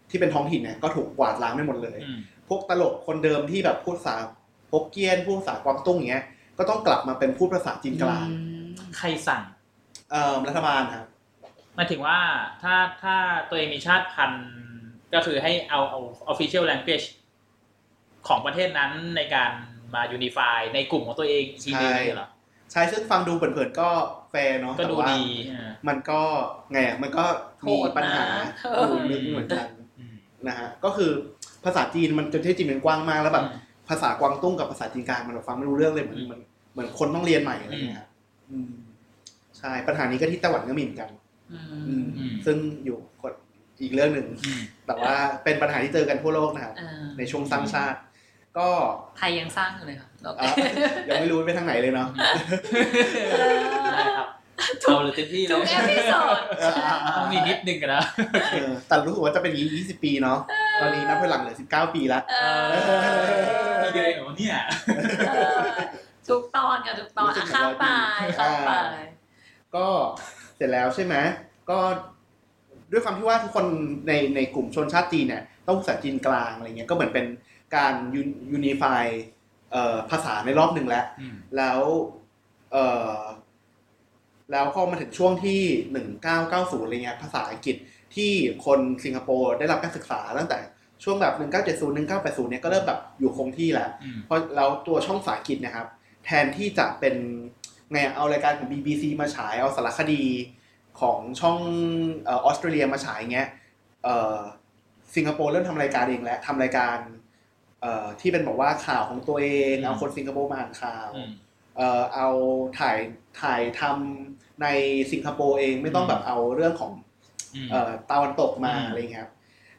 ที่เป็นท้องถิ่นเนี่ยก็ถูกกวาดล้างไปหมดเลยอืมพวกตลกคนเดิมที่แบบพูดภาษาฮกเกี้ยนพูดภาษากวางตุ้งอย่างเงี้ยก็ต้องกลับมาเป็นพูดภาษาจีนกลางอืมใครสั่ง เอ่อรัฐบาลครับหมายถึงว่าถ้าถ้าตัวเองมีชาติพันธุ์ก็คือให้เอาเอา official language ของประเทศนั้นในการมา unify ในกลุ่มของตัวเองอีกทีนึงใช่เหรอใช่ซึ่งฟังดูเผินๆก็แฟร์เนาะก็ดูแต่ว่าดีอ่ามันก็ไงอะมันก็มีปัญหาโหดนะอยู่นึงเหมือนกันอืมนะฮะก็คือภาษาจีนมันจนที่จีนมันกว้างมากแล้วแบบอืมภาษากวางตุ้งกับภาษาจีนกลางมันฟังไม่รู้เรื่องเลยเหมือนเหมือนเหมือนคนต้องเรียนใหม่อะไรอย่างเงี้ยครับอืม ใช่ปัญหานี้ก็ที่ไต้หวันก็มีเหมือนกันอือืมมซึ่งอยู่กดอีกเรื่องหนึ่งอืมแต่ว่าเป็นปัญหาที่เจอกันทั่วโลกนะครับเออในช่วงสร้างชาติ ก็ไทยยังสร้างอยู่เลยค่ะแล้วอะยังไม่รู้ไปทางไหนเลยเนาะได้ครับเอาเลยเต็มที่เลทุกยเอพิโซดต้องมีนิดนึงกันนะเออแต่รู้สึกว่าจะเป็นอย่างนี้20ปีเนาะตอนนี้นับไปหลังเหลือ19ปีแล้วเออมีเดือนเหรอเนี่ยเออทุกตอนกับทุกตอนอะข้ามไปข้ามไป ก็เสร็จแล้วใช่ไหมก็ด้วยความที่ว่าทุกคนในในกลุ่มชนชาติจีนเนี่ยต้องภาษาจีนกลางอะไรเงี้ยก็เหมือนเป็นการยูนิฟายภาษาในรอบหนึ่งแล้วอืมแล้วเอ่อแล้วพอมาถึงช่วงที่หนึ่งเก้าเก้าศูนย์อะไรเงี้ยภาษาอังกฤษที่คนสิงคโปร์ได้รับการศึกษาตั้งแต่ช่วงแบบหนึ่งเก้าเจ็ดศูนย์หนึ่งเก้าแปดศูนย์เนี่ยก็เริ่มแบบอยู่คงที่แล้วอืมเพราะแล้วตัวช่องภาษาอังกฤษเนะครับ แทนที่จะเป็น ไงอะเอารายการของ BBC มาฉายเอาสารคดีของช่องเออสเตรเลียมาฉายเงี้ยเอ่อสิงคโปร์เริ่มทำรายการเองแล้วทำรายการเอ่อที่เป็นบอกว่าข่าวของตัวเองอืมเอาคนสิงคโปร์มาอ่านข่าวอืมเอ่อเอาถ่ายถ่ายทำในสิงคโปร์เองไม่ต้องอืมแบบเอาเรื่องของอืมเอ่อตะวันตกมาอืมอะไรเงี้ยครับ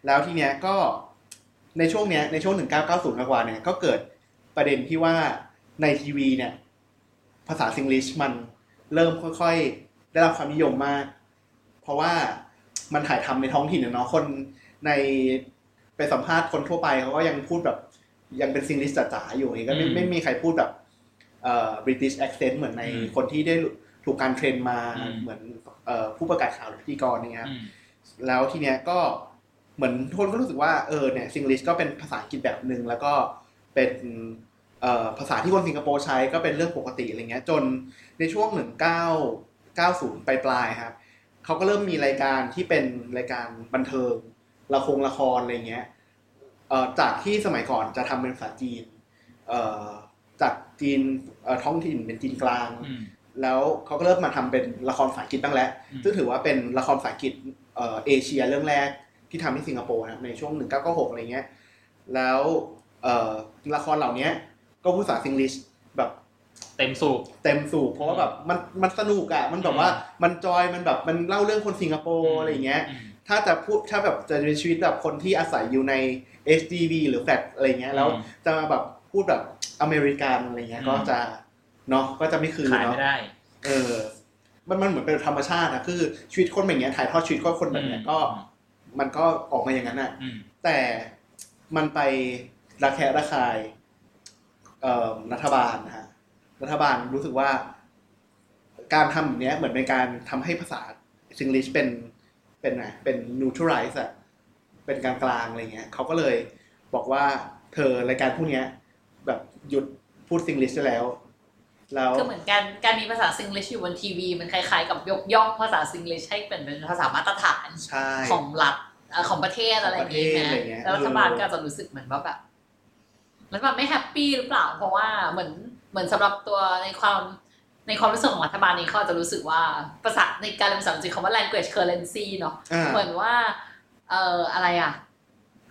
แล้วทีเนี้ยก็ในช่วงเนี้ยในช่วง 1990 กว่าๆเนี่ยก็เกิดประเด็นที่ว่าในทีวีเนี่ยภาษาซิงลิชมันเริ่มค่อยๆ ได้รับความนิยมมาก เพราะว่ามันถ่ายทำในท้องถิ่นอะเนาะคนในไปสัมภาษณ์คนทั่วไปเขาก็ยังพูดแบบยังเป็นซิงลิชจ๋าๆอยู่อย่างเงี้ยก็ไม่อืมไม่มีใครพูดแบบเอ่อ British accent เหมือนในอืมคนที่ได้ถูกการ train มาอืมเหมือนเอ่อผู้ประกาศข่าวหรือพิธีกรเนี่ยครับอืมแล้วทีเนี้ยก็เหมือนทุกคนก็รู้สึกว่าเออเนี่ยซิงลิชก็เป็นภาษาอังกฤษแบบหนึ่งแล้วก็เป็นเอ่อ ภาษาที่คนสิงคโปร์ใช้ก็เป็นเรื่องปกติอะไรเงี้ยจนในช่วง 1990 ปลายปลายๆครับเขาก็เริ่มมีรายการที่เป็นรายการบันเทิงละครละครอะไรเงี้ยเอ่อจากที่สมัยก่อนจะทำเป็นภาษาจีนเอ่อจากจีนเอ่อท้องถิ่นเป็นจีนกลางอืมแล้วเขาก็เริ่มมาทำเป็นละครภาษาอังกฤษบ้างแล้วอืมซึ่งถือว่าเป็นละครภาษาอังกฤษเอ่อเอเชียเรื่องแรกที่ทำที่สิงคโปร์นะครับในช่วง 1996 อะไรเงี้ย แล้วเอ่อละครเหล่านี้ ก็พูดภาษาซิงลิชแบบเต็มสูบเต็มสูบเพราะว่าแบบมันมันสนุกอะมันแบบว่ามันจอยมันแบบมันเล่าเรื่องคนสิงคโปร์อะไรเงี้ยอืมถ้าจะพูดถ้าแบบจะเป็นชีวิตแบบคนที่อาศัยอยู่ใน HDV หรือแฟลตอะไรเงี้ยแล้วอืมจะมาแบบพูดแบบอเมริกันอะไรเงี้ยอืมก็จะเนาะก็จะไม่คือขายเนาะไม่ได้เออ มันมันเหมือนเป็นธรรมชาตินะคือชีวิตคนแบบเนี้ยถ่ายทอดชีวิตก็คนแบบเนี้ยก็ มันก็ออกมาอย่างนั้นน่ะอืมแต่มันไประแคะระคายเอ่อ รัฐบาลนะฮะรัฐบาลรู้สึกว่า การทำแบบเนี้ยเหมือนเป็นการทำให้ภาษาซิงลิชเป็นเป็นไงเป็น neutralize อะเป็นกลางกลางๆอะไรเงี้ยเขาก็เลยบอกว่าเธอรายการพวกเนี้ย แบบหยุดพูดซิงลิชได้แล้วแล้วคือเหมือนกันการมีภาษาซิงลิชอยู่บนทีวี มันคล้ายๆ กับยกย่องภาษาซิงลิชให้เป็นเป็นภาษามาตรฐานใช่ของรัฐเอ่อของประเทศอะไรอย่างงี้ของประเทศนะอะไรเงี้ยแล้วรัฐบาลเออก็อาจจะรู้สึกเหมือนว่าแบบ มันแบบไม่ happy หรือเปล่า เพราะว่าเหมือนเหมือนสำหรับตัวในความในความรู้สึกของรัฐบาลนี้เขาอาจจะรู้สึกว่าภาษาในการเรียนภาษาอังกฤษคำว่า language currency เนาะอ่าเหมือนว่าเอ่ออะไรอะ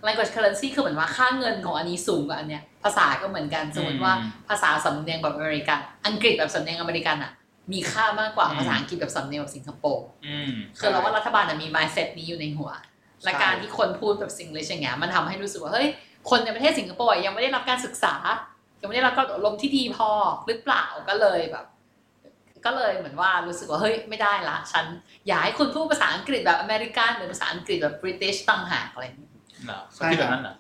language currency คือเหมือนว่าค่าเงินของอันนี้สูงกว่าอันเนี้ยภาษาก็เหมือนกันสมมติว่าอืมภาษาสำเนียงแบบอเมริกัน อังกฤษแบบสำเนียงอเมริกันอะมีค่ามากกว่าอืมภาษาอังกฤษแบบสำเนียงแบบสิงคโปร์อืมคือเราว่ารัฐบาลน่ะมี mindset นี้อยู่ในหัว และการที่คนพูดแบบสิงลิชอย่างเงี้ยมันทำให้รู้สึกว่าเฮ้ย คนในประเทศสิงคโปร์ยังไม่ได้รับการศึกษา ยังไม่ได้รับการอบรมที่ดีพอหรือเปล่าก็เลยแบบ ก็เลยเหมือนว่ารู้สึกว่าเฮ้ยไม่ได้ละฉันอยากให้คุณพูดภาษาอังกฤษแบบอเมริกันหรือภาษาอังกฤษแบบ British ต่างหากอะไรอย่างเงี้ยเหรอเขาคิดแบบนั้นเหรอ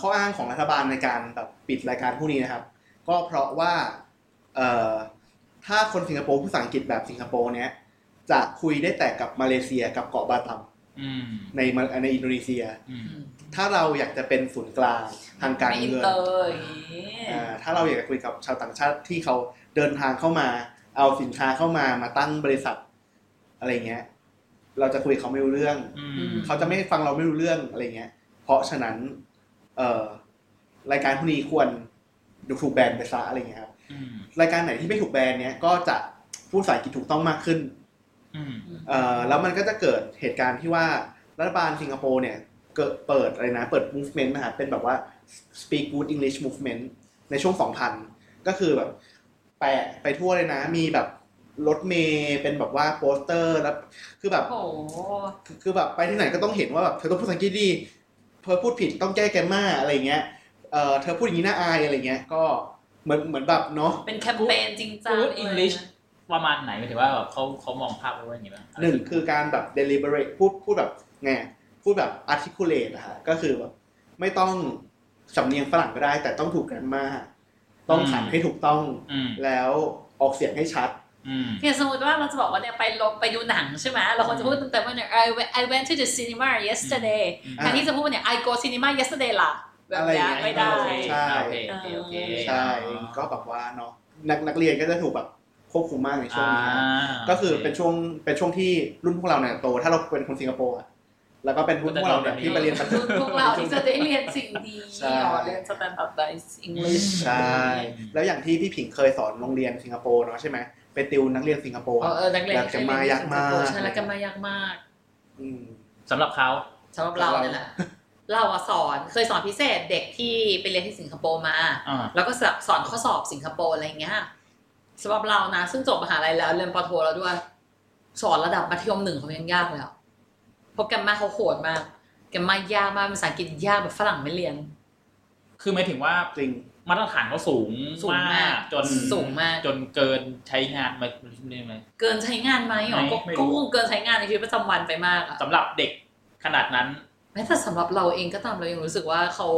ข้ออ้างของรัฐบาลในการแบบปิดรายการพวกนี้นะครับ ก็เพราะว่าเถ้าคนสิงคโปร์พูดภาษาอังกฤษแบบสิงคโปร์เนี้ยจะคุยได้แต่กับมาเลเซียกับเกาะบาตัมในในอินโดนีเซีย ถ้าเราอยากจะเป็นศูนย์กลางทางการเงินเตอร์อย่างงี้อ่าถ้าเราอยากจะคุยกับชาวต่างชาติที่เขาเดินทางเข้ามา เอาสินค้าเข้ามามาตั้งบริษัทอะไรเงี้ย เราจะคุยกับเขาไม่รู้เรื่องอืมเขาจะไม่ฟังเราไม่รู้เรื่องอะไรเงี้ย เพราะฉะนั้น เอ่อรายการพวกนี้ควรดูถูกแบนไปซะอะไรเงี้ยครับอืมรายการไหนที่ไม่ถูกแบนเนี้ยก็จะพูดภาษาอังกฤษถูกต้องมากขึ้นอืมเอ่อแล้วมันก็จะเกิดเหตุการณ์ที่ว่ารัฐบาลสิงคโปร์เนี่ย เกิดเปิดอะไรนะ เปิด movement นะครับเป็นแบบว่า speak good English movement ในช่วง 2000 ก็คือแบบแปะไปทั่วเลยนะ มีแบบรถเมย์เป็นแบบว่าโปสเตอร์แล้ว คือแบบโอ้โหคือคือแบบไปที่ไหนก็ต้องเห็นว่าแบบเธอต้องพูดภาษาอังกฤษดีเธอพูดผิดต้องแก้แกมมาอะไรเงี้ยเอ่อเธอพูดอย่างนี้น่าอายอะไรเงี้ย ก็เหมือนเหมือนแบบเนาะเป็นแคมเปญจริงจังพูดเลยอังกฤษประมาณไหนหมายถึงว่าแบบเขาเขามองภาพไว้ว่าอย่างนี้บ้างหนึ่งคือการแบบ deliberate พูดพูดแบบไง พูดแบบ articulate อะฮะก็คือแบบไม่ต้องสำเนียงฝรั่งก็ได้ แต่ต้องถูกกันมาต้องขันให้ถูกต้องอืมแล้วออกเสียงให้ชัดอืมคือสมมติว่าเราจะบอกว่าเนี่ยไปลงไปดูหนังใช่ไหมเราควรจะพูดตั้งแต่ว่าเนี่ย I went I went to the cinema yesterday อืมแทนที่จะพูดว่าเนี่ย I go cinema yesterday ล่ะแบบเนี้ยอะไรอย่างเงี้ยไม่ได้ใช่โอเคโอเคโอเคใช่ก็แบบว่าเนาะนักนักเรียนก็จะถูกแบบควบคุมมากในช่วงนี้นะอ่าก็คือเป็นช่วงเป็นช่วงที่รุ่นพวกเราเนี่ยโต ถ้าเราเป็นคนสิงคโปร์อะ แล้วก็เป็นรุ่นพวกเราเนี่ยที่ไปเรียนประเทศพวกเราที่จะได้เรียนสิ่งดีใช่อ๋อเรียน standardized English ใช่ แล้วอย่างที่พี่ผิงเคยสอนโรงเรียนสิงคโปร์เนาะใช่ไหมไปติวนักเรียนสิงคโปร์เอออะเออนักเรียนแล้วกันมายากมากใช่แล้วกันมายากมากอืมสำหรับเขาสำหรับเราเนี่ยแหละเราอะสอนเคยสอนพิเศษเด็กที่ไปเรียนที่สิงคโปร์มาอ่าแล้วก็สอนข้อสอบสิงคโปร์อะไรอย่างเงี้ยสำหรับเรานะ ซึ่งจบมหาลัยแล้วเรียนปอโทแล้วด้วย สอนระดับมัธยมหนึ่งเขายังยากเลยอะ เพราะแกรมมาเขาโหดมากแกรมมายากมากภาษาอังกฤษยากแบบฝรั่งไม่เรียน คือหมายถึงว่าจริงมาตรฐานเขาสูงสูงมาก จนสูงมาก จนเกินใช้งานมาได้ไหมเกินใช้งานไหมหรอไม่ก็ไม่รู้ก็คงเกินใช้งานในชีวิตประจำวันไปมากอะสำหรับเด็กขนาดนั้นแม้แต่สำหรับเราเองก็ตามเรายังรู้สึกว่าเขา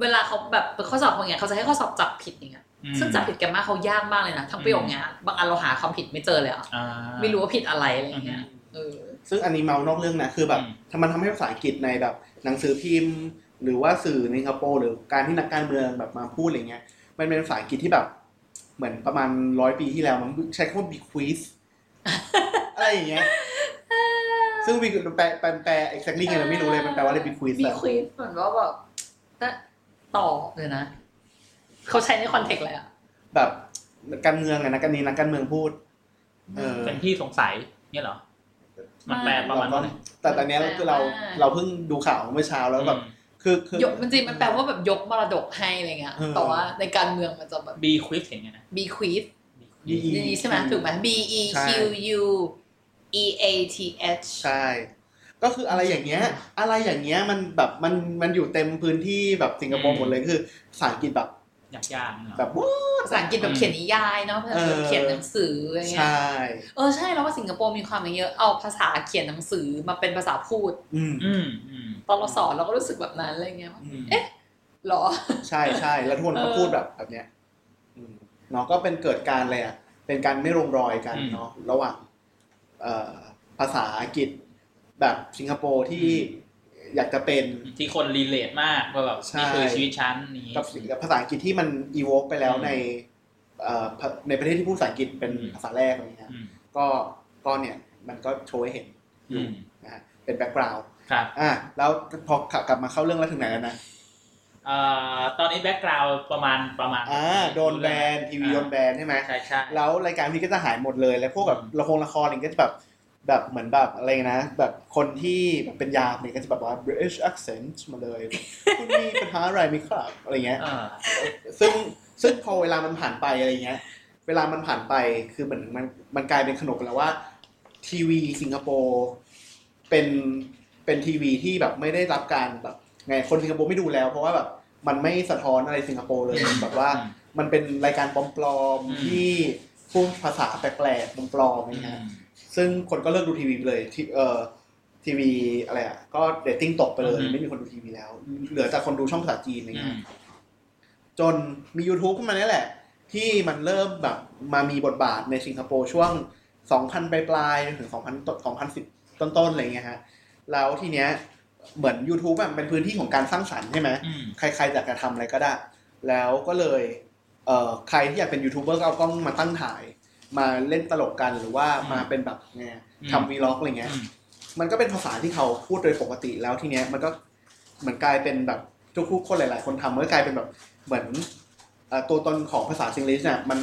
เวลาเขาแบบเป็นข้อสอบอย่างเงี้ยเขาจะให้ข้อสอบจับผิดอย่างเงี้ยอืมซึ่งจับผิดแกรมมาเขายากมากเลยนะทั้งประโยคเนี้ยบางอันเราหาคำผิดไม่เจอเลยอะอ่าไม่รู้ว่าผิดอะไรอะไรอย่างเงี้ยเออ ซึ่งอันนี้เมานอกเรื่องนะคือแบบอืมถ้ามันทำให้ภาษาอังกฤษในแบบ หนังสือพิมพ์ หรือว่าสื่อในสิงคโปร์หรือการที่นักการเมืองแบบมาพูดอะไรเงี้ยมันเป็นภาษาอังกฤษที่แบบ เหมือนประมาณร้อยปีที่แล้วมันใช้คำว่า bequeath อะไรอย่างเงี้ยซึ่ง be- แปลแปลแปล exactly ไงเราไม่รู้เลยมันแปลว่าอะไร bequeath มีอะควิสเหมือนว่าแบบแต่ต่อเลยนะเขาใช้ในคอนเทกต์อะไรอะแบบการเมืองอะนะการนี้นักการเมืองพูด เออเป็นที่สงสัยเนี่ยเหรอ มันแปลประมาณเราว่าก็อะไรแต่ตอนเนี้ยคือเราเราเพิ่งดูข่าวเมื่อเช้าแล้วแบบคือคือยกมันจริงมันแปลว่าแบบยกมรดกให้อะไรเงี้ยเออแต่ว่าในการเมืองมันจะแบบบีควิสอย่างเงี้ยนะ be quiz E นี่ใช่ไหมถูกไหม B E Q U E A T H ใช่ ก็คืออะไรอย่างเงี้ย อะไรอย่างเงี้ยมันแบบมันมันอยู่เต็มพื้นที่แบบสิงคโปร์หมดเลยคือภาษาอังกฤษแบบ ยากยากๆเนาะแบบว้าภาษาอังกฤษแบบเขียนนิยายเนาะภาษาเออเขียนหนังสืออะไรเงี้ยใช่เออใช่แล้วว่าสิงคโปร์มีความอย่างเอาภาษาเขียนหนังสือมาเป็นภาษาพูดอืมอืมอืมตอนเราสอนเราก็รู้สึกแบบนั้นอะไรเงี้ยเอ๊ะหรอ ใช่ใช่แล้วทุกคนก็เออพูดแบบแบบเนี้ยอืมเนาะก็เป็นเกิดการอะไรอะเป็นการไม่ลงรอยกันเนาะระหว่างภาษาอังกฤษแบบสิงคโปร์ที่ อยากจะเป็นที่คน relate มากว่าแบบใช่นี่คือชีวิตฉันนี้กับสิ่งกับภาษาอังกฤษที่มันอีโวกไปแล้วในเอ่อพะในประเทศที่พูดภาษาอังกฤษเป็นอืมภาษาแรกอะไรเงี้ยอืมก็ก็เนี่ยมันก็โชว์ให้เห็นออืยู่มนะฮะเป็น background ครับอะแล้วพอกลับมาเข้าเรื่องแล้วถึงไหนแล้วนะเอ่อตอนนี้ background ประมาณประมาณอ่าโดนแบนทีวีโดนแบนใช่ไหมใช่ใช่แล้วรายการพี่ก็จะหายหมดเลย แล้วพวกแบบละครละครอะไรก็จะแบบ แบบเหมือนแบบอะไรนะ แบบคนที่แบบเป็นยามเนี่ยก็จะแบบว่า British accent มาเลยคุณมีปัญหาอะไรไหมครับ อะไรเงี้ยเออซึ่งซึ่งพอเวลามันผ่านไปอะไรเงี้ย เวลามันผ่านไปคือเหมือนมันมันกลายเป็นขนบไปแล้วว่า ทีวีสิงคโปร์เป็นเป็นทีวีที่แบบไม่ได้รับการแบบไงคนสิงคโปร์ไม่ดูแล้ว เพราะว่าแบบมันไม่สะท้อนอะไรสิงคโปร์เลยแบบว่ามันเป็นรายการปลอมอืมๆที่พูดภาษาแปลกๆปลอมๆอะไรอืเงี้ยม ซึ่งคนก็เลิกดูทีวีไปเลยที่เออทีวีอะไรอะก็เรตติ้งตกไปเลย อือฮึ ไม่มีคนดูทีวีแล้ว เหลือแต่คนดูช่องภาษาจีนอะไรอืเงี้ม ยจนมี YouTube ขึ้นมาเนี่ยแหละ ที่มันเริ่มแบบมามีบทบาทในสิงคโปร์ช่วง 2000 ปลายปลายๆถึง 2000ต้น2010 ต้นๆอะไรเงี้ยฮะแล้วทีเนี้ยเหมือน YouTube อะมันเป็นพื้นที่ของการสร้างสรรค์ใช่ไหม อืม ใครๆอยากจะทำอะไรก็ได้ แล้วก็เลยเอ่อใครที่อยากเป็นยูทูบเบอร์ก็เอากล้องมาตั้งถ่าย มาเล่นตลกกันหรือว่าอืมมาเป็นแบบไงอืมทำวีล็อกอะไรเงี้ยอืมมันก็เป็นภาษาที่เขาพูดโดยปกติแล้วทีเนี้ยมันก็เหมือนกลายเป็นแบบทุกๆคนหลาย ๆ คนทำมันก็กลายเป็นแบบเหมือนเอ่อตัวตนของภาษาซิงลิชเนี่ยมัน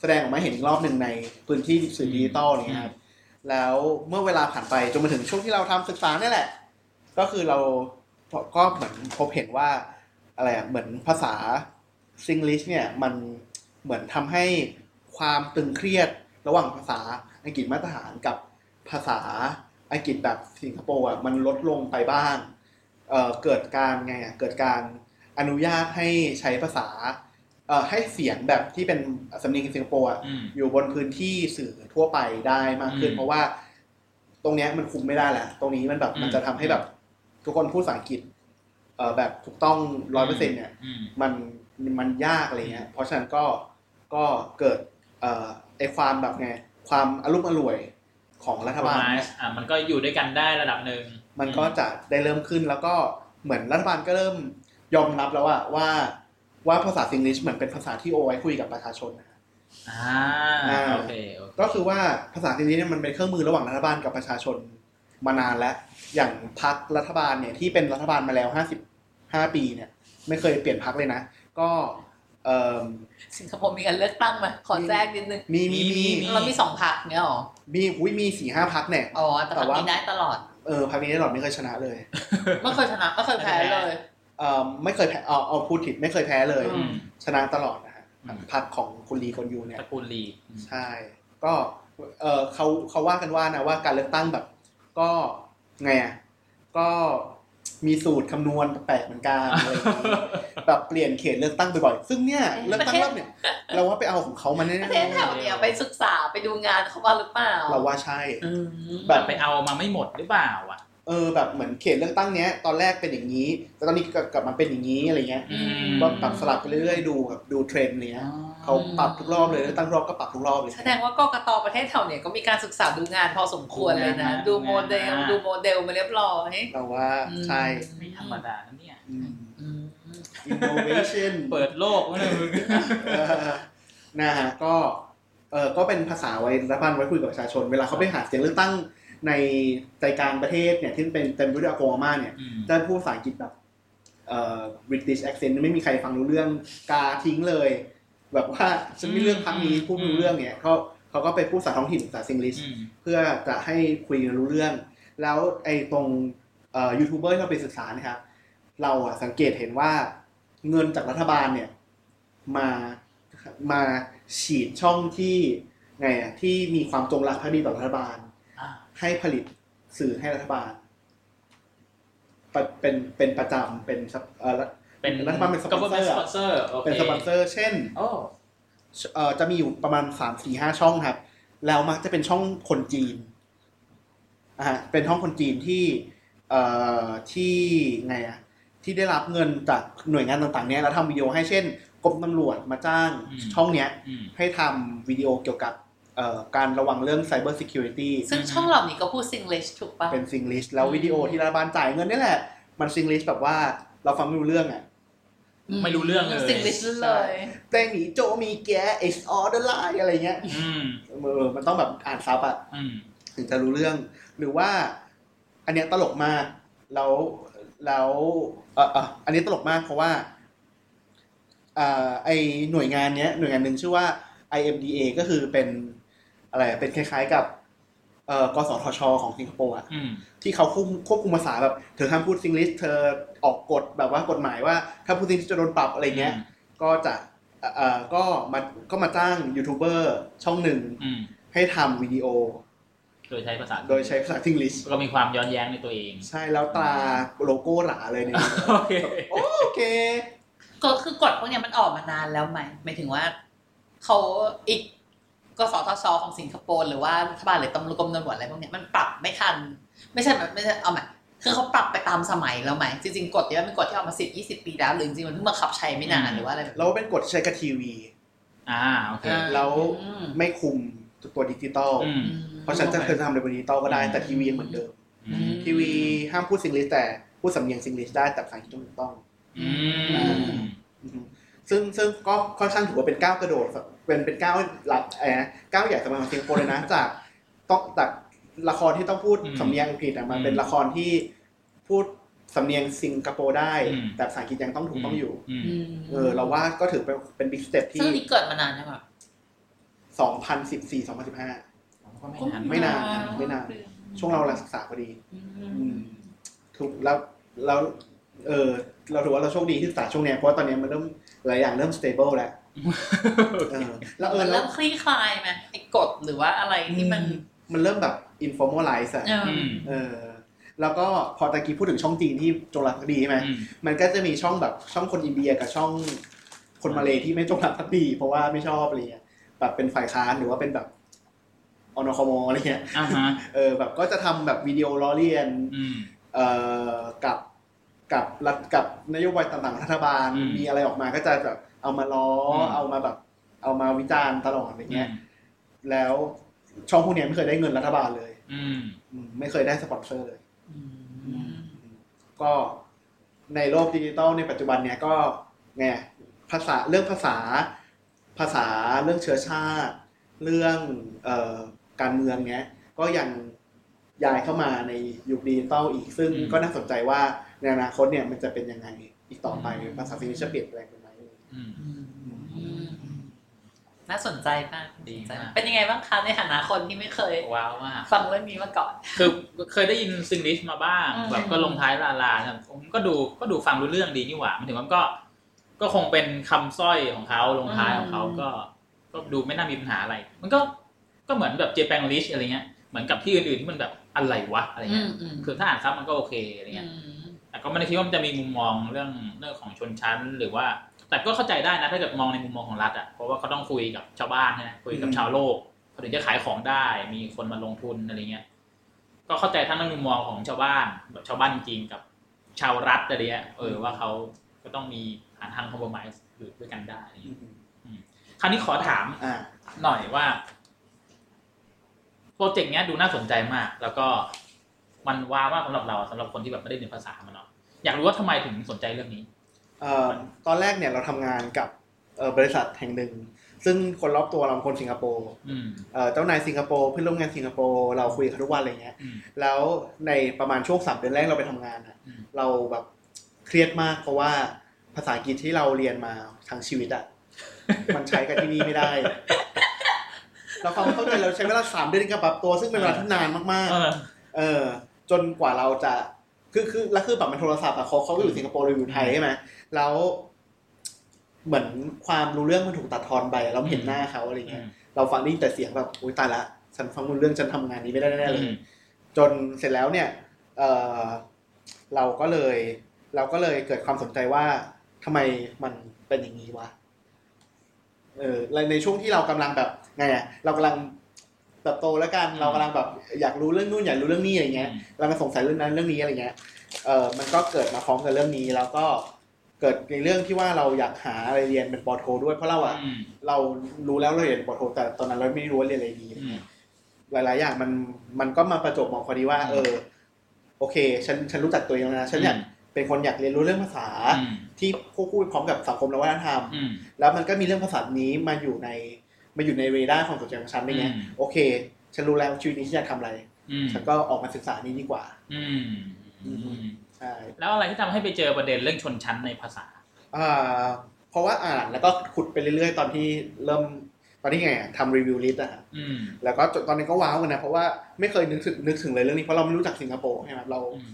แสดงออกมาเห็นอีกรอบหนึ่งในพื้นที่สื่อดิจิตอลอะไรเงี้ยครับแล้วเมื่อเวลาผ่านไปจนมาถึงช่วงที่เราทำศึกษาเนี่ยแหละ ก็คือเราก็เหมือนพบเห็นว่าอะไรอะเหมือนภาษาซิงลิชเนี่ยมันเหมือนทำให้ ความตึงเครียดระหว่างภาษาอังกฤษมาตรฐานกับภาษาอังกฤษแบบสิงคโปร์อะมันลดลงไปบ้างเอ่อเกิดการไงอะเกิดการอนุญาตให้ใช้ภาษาเอ่อให้เสียงแบบที่เป็นสำเนียงสิงคโปร์อะอืมอยู่บนพื้นที่สื่อทั่วไปได้มากขึ้นอืมเพราะว่าตรงเนี้ยมันคุมไม่ได้แหละ ตรงนี้มันแบบอืมมันจะทำให้แบบทุกคนพูดภาษาอังกฤษเอ่อแบบถูกต้องร้อยเปอร์เซ็นต์เนี่ยอืมมันมันยากอะไรเงี้ยเพราะฉะนั้นก็ก็เกิดเอ่อ ไอความแบบไงความอารมณ์อร่วยของรัฐบาลเนี่ยอ่ามันก็อยู่ด้วยกันได้ระดับหนึ่งมันก็จะได้เริ่มขึ้นแล้วก็เหมือนรัฐบาลก็เริ่มยอมรับแล้วว่าว่าว่าภาษาซิงลิชเหมือนเป็นภาษาที่โอไว้คุยกับประชาชนนะอ่าอ่าโอเคโอเคก็คือว่าภาษาซิงลิชเนี่ยมันเป็นเครื่องมือระหว่างรัฐบาลกับประชาชนมานานแล้ว อย่างพักรัฐบาลเนี่ยที่เป็นรัฐบาลมาแล้วห้าสิบห้าปีเนี่ย ไม่เคยเปลี่ยนพักเลยนะ ก็เอ่อ สิงคโปร์มีการเลือกตั้งไหมขอแทรกนิดนึงมีมีมีเรามีสองพรรคเนี่ยหรอมีอุ้ยมีสี่ห้าพักเนี่ยอ๋อแต่พรรคนี้ได้ตลอดเออพักนี้ได้หลอดไม่เคยชนะเลยไม่เคยชนะไม่เคยแพ้เลยเอ่อไม่เคยแพ้เอาเอาพูดผิดไม่เคยแพ้เลยอืมชนะตลอดนะฮะอืมพักของคุณลีกอนยูเนี่ยตระกูลลีอืมใช่ ก็เออเขาเขาว่ากันว่านะว่าการเลือกตั้งแบบ ก็ไงอะก็ มีสูตรคำนวณแปลกๆเหมือนกันอะไรอย่างงี้แบบเปลี่ยนเขตเลือกตั้งบ่อยๆซึ่งเนี่ยเลือกตั้งรอบเนี่ย เราว่าไปเอาของเขามาแน่ประเทศแถวเนี้ยไปศึกษาไปดูงานเขาบ้างหรือเปล่าๆเราว่าใช่อืมแบบไปเอามาไม่หมดหรือเปล่าอะเออแบบเหมือนเขตเลือกตั้งเนี้ยตอนแรกเป็นอย่างนี้แต่ตอนนี้กลับมาเป็นอย่างนี้อะไรเงี้ยอืมก็ปรับสลับไปเรื่อยๆดูแบบดูเทรนด์เนี้ย เขาปรับทุกรอบเลยเลือกตั้งรอบก็ปรับทุกรอบเลยแสดงว่ากกตประเทศแถวเนี้ยก็มีการศึกษาดูงานพอสมควรเลยนะ ดูดูงานโมเดลนะดูโมเดลมาเรียบร้อยเราว่าใช่ไม่ธรรมดานะเนี่ยอืมอืม innovation เปิดโลกวะเนี่ยมึงเออนะฮะก็เออก็เป็นภาษาไว้รัฐบาลไว้คุยกับประชาชน เวลาเขาไปหาเสียงเลือกตั้งในใจกลางประเทศเนี่ยที่เป็นเต็มไปด้วยอากงอาม่าเนี่ยอืมจะพูดภาษาอังกฤษแบบเอ่อ British accent ไม่มีใครฟังรู้เรื่องกาทิ้งเลย แบบว่าฉันไม่เรื่องพักนี้พูดไม่รู้เรื่องเนี่ยเขาเขาก็ไปพูดภาษาท้องถิ่นภาษาซิงลิชอืมเพื่อจะให้คุยกันรู้เรื่อง แล้วไอ้ตรงเอ่อยูทูบเบอร์ที่เราไปศึกษานะครับเราอะสังเกตเห็นว่าเงินจากรัฐบาลเนี่ยมามาฉีดช่องที่ไงอะที่มีความจงรักภักดีต่อรัฐบาลอ่าให้ผลิตสื่อให้รัฐบาลปะเป็นเป็นประจำเป็นซับ เอ่อเป็นรัฐบาลเป็นสปอนเซอร์ก็เป็นสปอนเซอร์โอเคเป็นสปอนเซอร์ เช่นโอ้เอ่อจะมีอยู่ประมาณสามสี่ห้าช่องครับ แล้วมักจะเป็นช่องคนจีนอ่าฮะเป็นช่องคนจีนที่เอ่อที่ไงอะที่ได้รับเงินจากหน่วยงานต่างๆเนี้ยแล้วทำวิดีโอให้เช่นกรมตำรวจมาจ้างช่องเนี้ยอืมให้ทำวิดีโอเกี่ยวกับเอ่อการระวังเรื่อง Cyber Security ซึ่งช่องเหล่านี้ก็พูดซิงลิชถูกปะเป็นซิงลิชแล้ววิดีโอที่รัฐบาลจ่ายเงินนี่แหละ มันซิงลิชแบบว่าเราฟังไม่รู้เรื่องอะ ไม่รู้เรื่องเลยซิงลิชเลยแต่หมีโจมีแก is all the lie อะไรเงี้ยอืมเออมันต้องแบบอ่านซับอะอืมถึงจะรู้เรื่อง หรือว่า อันเนี้ยตลกมากแล้วแล้วเออเอออันนี้ตลกมากเพราะว่าอ่าไอหน่วยงานเนี้ยหน่วยงานหนึ่งชื่อว่า IMDA ก็คือเป็นอะไรอะเป็นคล้ายๆกับเอ่อ กสทช ของสิงคโปร์อะอืมที่เขาควบควบคุมภาษาแบบเธอห้ามพูดซิงลิชเธอออกกฎแบบว่ากฎหมายว่า ถ้าพูดซิงลิชจะโดนปรับอะไรเงี้ย ก็จะเอ่อเอ่อก็มาก็มาจ้างยูทูบเบอร์ช่องหนึ่งอืมให้ทำวิดีโอ โดยใช้ภาษา โดยใช้ภาษาซิงลิชก็มีความย้อนแย้งในตัวเอง ใช่แล้วตราโลโก้หราเลยเนี่ยโอเคโอเคก็คือกฎพวกเนี้ยมันออกมานานแล้วไหมหมายถึงว่าเขาอีก กสทชของสิงคโปร์หรือว่ารัฐบาลหรือตำรวจกรมตำรวจอะไรพวกเนี้ยมันปรับไม่ทัน ไม่ใช่แบบไม่ใช่เอาใหม่คือเขาปรับไปตามสมัยแล้วไหมจริงๆกฎเนี้ยมันเป็นกฎที่ออกมาสิบยี่สิบปีแล้วหรือจริงๆมันเพิ่งบังคับใช้ไม่นานหรือว่าอะไรแบบแล้วเป็นกฎที่ใช้กับทีวี อ่าโอเคอ่าแล้วอืมไม่คุมตัวดิจิตอลอืมเพราะฉะนั้นจะเคยทำในบนดิจิตอลก็ได้แต่ทีวียังเหมือนเดิมอืมทีวีห้ามพูดซิงลิชแต่พูดสำเนียงซิงลิชได้แต่ภาษาอังกฤษต้องถูกต้องอืมอืมซึ่งซึ่งก็ค่อนข้างถือว่าเป็นก้าวกระโดด เป็นเป็นก้าวหลักเอ่อก้าวใหญ่สำหรับสิงคโปร์เลยนะจากต้องจากละครที่ต้องพูดอืมสำเนียงอังกฤษอะมันอืมเป็นละครที่พูดสำเนียงสิงคโปร์ได้อืมแต่ภาษาอังกฤษยังต้องถูกต้องอยู่อืมอืมเออเราว่าก็ถือเป็นเป็น big step ซึ่งที่นี่เกิดมานานใช่ปะ2014 2015ก็ไม่นานไม่นานไม่นาน ช่วงเรากำลังศึกษาพอดีอือืมมถูกแล้วแล้วเออเราถือว่าเราโชคดีที่ศึกษาช่วงเนี้ยเพราะว่าตอนเนี้ยมันเริ่มหลายอย่างเริ่ม stable แล้วเออแล้ว เออมันแล้เริ่วมคลี่คลายไหมไอ้กฎหรือว่าอะไรที่มัน มันเริ่มแบบ informalize อะเอออืมเออ แล้วก็พอตะกี้พูดถึงช่องจีนที่จงรักภักดีใช่ไหมอืมมันก็จะมีช่องแบบช่องคนอินเดียกับช่องคนมาเลที่ไม่จงรักภักดี เพราะว่าไม่ชอบอะไรเงี้ยแบบเป็นฝ่ายค้านหรือว่าเป็นแบบอนคมอะไรเงี้ยอ่าฮะเออแบบก็จะทำแบบวิดีโอล้อเลียน อืม เอ่อกับกับรัฐกับนโยบายต่างๆของรัฐบาลอืม มีอะไรออกมาก็จะแบบ เอามาล้ออม เอามาแบบ เอามาวิจารณ์ตลอดอะไรอืเงี้ยมแล้วช่องพวกเนี้ยไม่เคยได้เงินรัฐบาลเลยอืม อืมไม่เคยได้สปอนเซอร์เลยอืมก็ในโลกดิจิตอลในปัจจุบันเนี้ยก็ไงภาษาเรื่องภาษาภาษาเรื่องเชื้อชาติ เรื่องเอ่อการเมืองเนี้ยก็ยังย้ายเข้ามาในยุคดิจิตอลอีกซึ่งอืม ก็น่าสนใจว่าในอนาคตเนี่ยมันจะเป็นยังไงอีกต่อไปอืมภาษาฟินิชจะเปลี่ยนแปลงไปไหมอืมอืม น่าสนใจมากดีมากเป็นยังไงบ้างคะในฐานะคนที่ไม่เคยว้าวมากฟังเรื่องนี้มาก่อน คือเคยได้ยินซิงลิชมาบ้างอืมแบบก็ลงท้ายลาลาครับผมก็ดูก็ดูฟังรู้เรื่องดีนี่หว่ามันถึงว่าก็ ก็คงเป็นคำสร้อยของเขาลงท้ายของเขาก็ ก็ดูไม่น่ามีปัญหาอะไร มันก็ก็เหมือนแบบเจแปงลิชอะไรเงี้ยเหมือนกับที่อื่นๆที่มันแบบอะไรวะอะไรอืเงี้ยมอืมคือถ้าอ่านซับมันก็โอเคอะไรเงี้ยแต่ก็ไม่ได้คิดว่ามันจะมีมุมมองเรื่องเรื่องของชนชั้นหรือว่า แต่ก็เข้าใจได้นะ ถ้าเกิดมองในมุมมองของรัฐอะเพราะว่าเขาต้องคุยกับชาวบ้านใช่ไหมคุยกับอืมชาวโลกเขาถึงจะขายของได้ มีคนมาลงทุนอะไรเงี้ยก็เข้าใจทั้งในมุมมองของชาวบ้านแบบชาวบ้านจริงๆกับชาวรัฐอะไรเงี้ยเออว่าเขาก็ต้องมีหาทางคอมโพมายอยู่ด้วยกันได้อะไรอืเงี้ยมคราวนี้ขอถามอ่าหน่อยว่าโปรเจกต์เนี้ยดูน่าสนใจมาก แล้วก็มันว้าวมากสำหรับเราสำหรับคนที่แบบไม่ได้เรียนภาษามันเนาะอยากรู้ว่าทำไมถึงสนใจเรื่องนี้เอ่อ ตอนแรกเนี่ยเราทำงานกับเอ่อบริษัทแห่งหนึ่ง ซึ่งคนรอบตัวเราเป็นคนสิงคโปร์อืมเอ่อเจ้านายสิงคโปร์เพื่อนร่วมงานสิงคโปร์เราคุยกันทุกวันอะไรเงี้ยอืมแล้วในประมาณช่วงสามเดือนแรกเราไปทำงานอะอืมเราแบบเครียดมากเพราะว่าภาษาอังกฤษที่เราเรียนมาทั้งชีวิตอะมันใช้กันที่นี่ไม่ได้เราความเข้าใจเราใช้เวลาสามเดือนในการปรับตัวซึ่งเป็นเวลาที่นานมากเออๆเออ จนกว่าเราจะ คือคือแล้วคือแบบมันโทรศัพท์อะเขาเขาก็อยู่สิงคโปร์เราอยู่ไทยใช่ไหมแล้วเหมือนความรู้เรื่องมันถูกตัดทอนไปเราไม่เห็นหน้าเขาอะไรเงี้ย เราฟังได้ยินแต่เสียงแบบอุ้ยตายละฉันฟังรู้เรื่องฉันทำงานนี้ไม่ได้แน่ๆเลย จนเสร็จแล้วเนี่ยเออเราก็เลย เราก็เลยเกิดความสนใจว่าทำไมมันเป็นอย่างนี้วะเออและในช่วงที่เรากำลังแบบไงอะเรากำลังเติบโตแล้วกันเรากำลังแบบอยากรู้เรื่องนู่นอยากรู้เรื่องนี้อะไรเงี้ยเรามาสงสัยเรื่องนั้นเรื่องนี้อะไรเงี้ยเออมันก็เกิดมาพร้อมกับเรื่องนี้แล้วก็เกิดในเรื่องที่ว่าเราอยากหาอะไรเรียนเป็นปอโท ด้วยเพราะเราอะอืมเรารู้แล้วเราเรียนปอโท แต่ตอนนั้นเราไม่รู้ว่าเรียนอะไรดีอะไรอืมเงี้ยหลาย ๆ อย่างมันมันก็มาประจวบเหมาะพอดีว่าอืมเออ โอเค ฉันฉันรู้จักตัวเองแล้วนะฉันอยากอืมเป็นคนอยากเรียนรู้เรื่องภาษาอืมที่ควบคู่ไปพร้อมกับสังคมและวัฒนธรรมอืมแล้วมันก็มีเรื่องภาษานี้มาอยู่ใน มาอยู่ในเรดาร์ความสนใจของฉันอะไรเงี้ยอืมโอเค ฉันรู้แล้วชีวิตนี้ฉันอยากทำอะไรอืมฉันก็ออกมาศึกษานี้ดีกว่า อืมอืมใช่แล้วอะไรที่ทำให้ไปเจอประเด็นเรื่องชนชั้นในภาษาอ่าเพราะว่าอ่านแล้วก็ขุดไปเรื่อยๆ ตอนที่เริ่มตอนที่ไงอะทำ review lit อะครับอืมแล้วก็จนตอนนี้ก็ว้าวกันนะเพราะว่าไม่เคยนึกถึงนึกถึงเลยเรื่องนี้เพราะเราไม่รู้จักสิงคโปร์ใช่ไหมเราอืม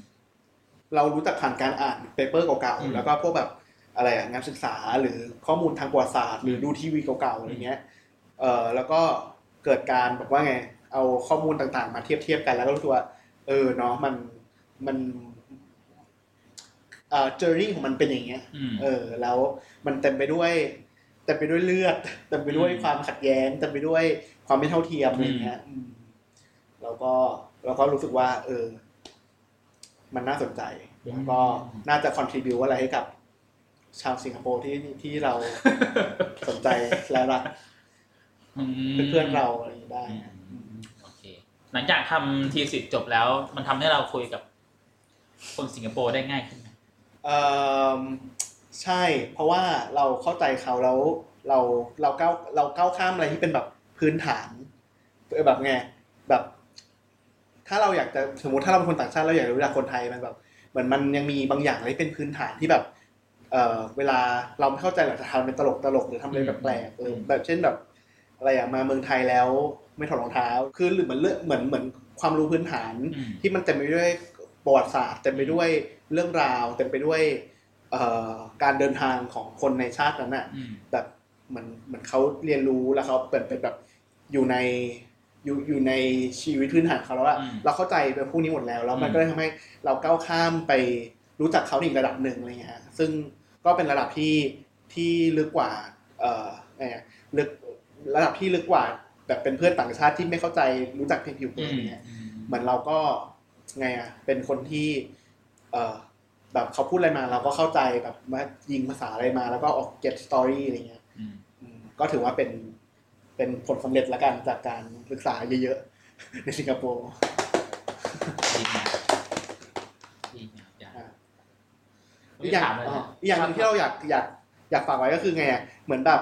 เรารู้จักผ่านการอ่าน paper เก่าอืมๆแล้วก็พวกแบบอะไรอะงานศึกษาหรือข้อมูลทางประวัติศาสตร์ หรือดูทีวีเก่าๆอะไรเงี้ย เออแล้วก็เกิดการแบบว่าไง เอาข้อมูลต่างๆ มาเทียบเทียบๆกันแล้วก็รู้สึกว่า เออเนาะมันมันเอ่อเจอร์นี่ของมันเป็นอย่างเงี้ยอืมเออ แล้วมันเต็มไปด้วยเต็มไปด้วยเลือดเต็มไปด้วยความขัดแย้งเต็มไปด้วยความไม่เท่าเทียมอะไรเงี้ยอืมแล้วก็แล้วก็รู้สึกว่า เออ มันน่าสนใจแล้วก็น่าจะ contribu อะไรให้กับ ชาวสิงคโปร์ที่ที่เราสนใจและรักม เพื่อนๆเราอะไรอย่างนี้ได้นะอืมโอเค หลังจากทำทีสิทธ์จบแล้ว มันทำให้เราคุยกับ คนสิงคโปร์ได้ง่ายขึ้นไหมเอ่อใช่ เพราะว่าเราเข้าใจเขาแล้ว เราเราก้าวเราก้าวข้ามอะไรที่เป็นแบบพื้นฐานเออแบบไงแบบ ถ้าเราอยากจะสมมติถ้าเราเป็นคนต่างชาติเราอยากรู้จักคนไทยมันแบบเหมือนมันยังมีบางอย่างที่เป็นพื้นฐานที่แบบ เอ่อเวลาเราไม่เข้าใจเราจะทำเป็นตลกตลกหรือทำอะไรแปลกๆเออแบบเช่นแบบ อะไรอะมาเมืองไทยแล้วไม่ถอดรองเท้า คือหรือเหมือนเรื่องเหมือนเหมือนความรู้พื้นฐานอืมที่มันเต็มไปด้วยประวัติศาสตร์เต็มไปด้วยเรื่องราว เต็มไปด้วยเอ่อการเดินทางของคนในชาตินั้นน่ะอืมแบบเหมือนเหมือนเขาเรียนรู้แล้วเขาเป็นเป็นแบบอยู่ในอยู่อยู่ในชีวิตพื้นฐานเขาแล้วอะอืมเราเข้าใจไปพวกนี้หมดแล้วแล้วมันอืมก็เลยทำให้เราก้าวข้ามไปรู้จักเขาในอีกระดับหนึ่งอะไรเงี้ยซึ่งก็เป็นระดับที่ที่ลึกกว่าเอ่อไงอะลึก ระดับที่ลึกกว่า แบบเป็นเพื่อนต่างชาติที่ไม่เข้าใจรู้จักเพียงผิวเผินอะไรเงี้ยเหมือนเราก็ไงอะเป็นคนที่ เออแบบเขาพูดอะไรมาเราก็เข้าใจแบบว่ายิงภาษาอะไรมา แล้วก็ออก get story อะไรเงี้ยอืมอืมก็ถือว่าเป็นเป็นผลสำเร็จละกันจากการศึกษาเยอะๆ ในสิงคโปร์ดีมากดีมากจ้ะอะไม่อีกอย่างถามเลยอ๋อนะอีกอย่างหนึ่งที่เราอยากอยากอยากฝากไว้ก็คือไงอะเหมือนแบบ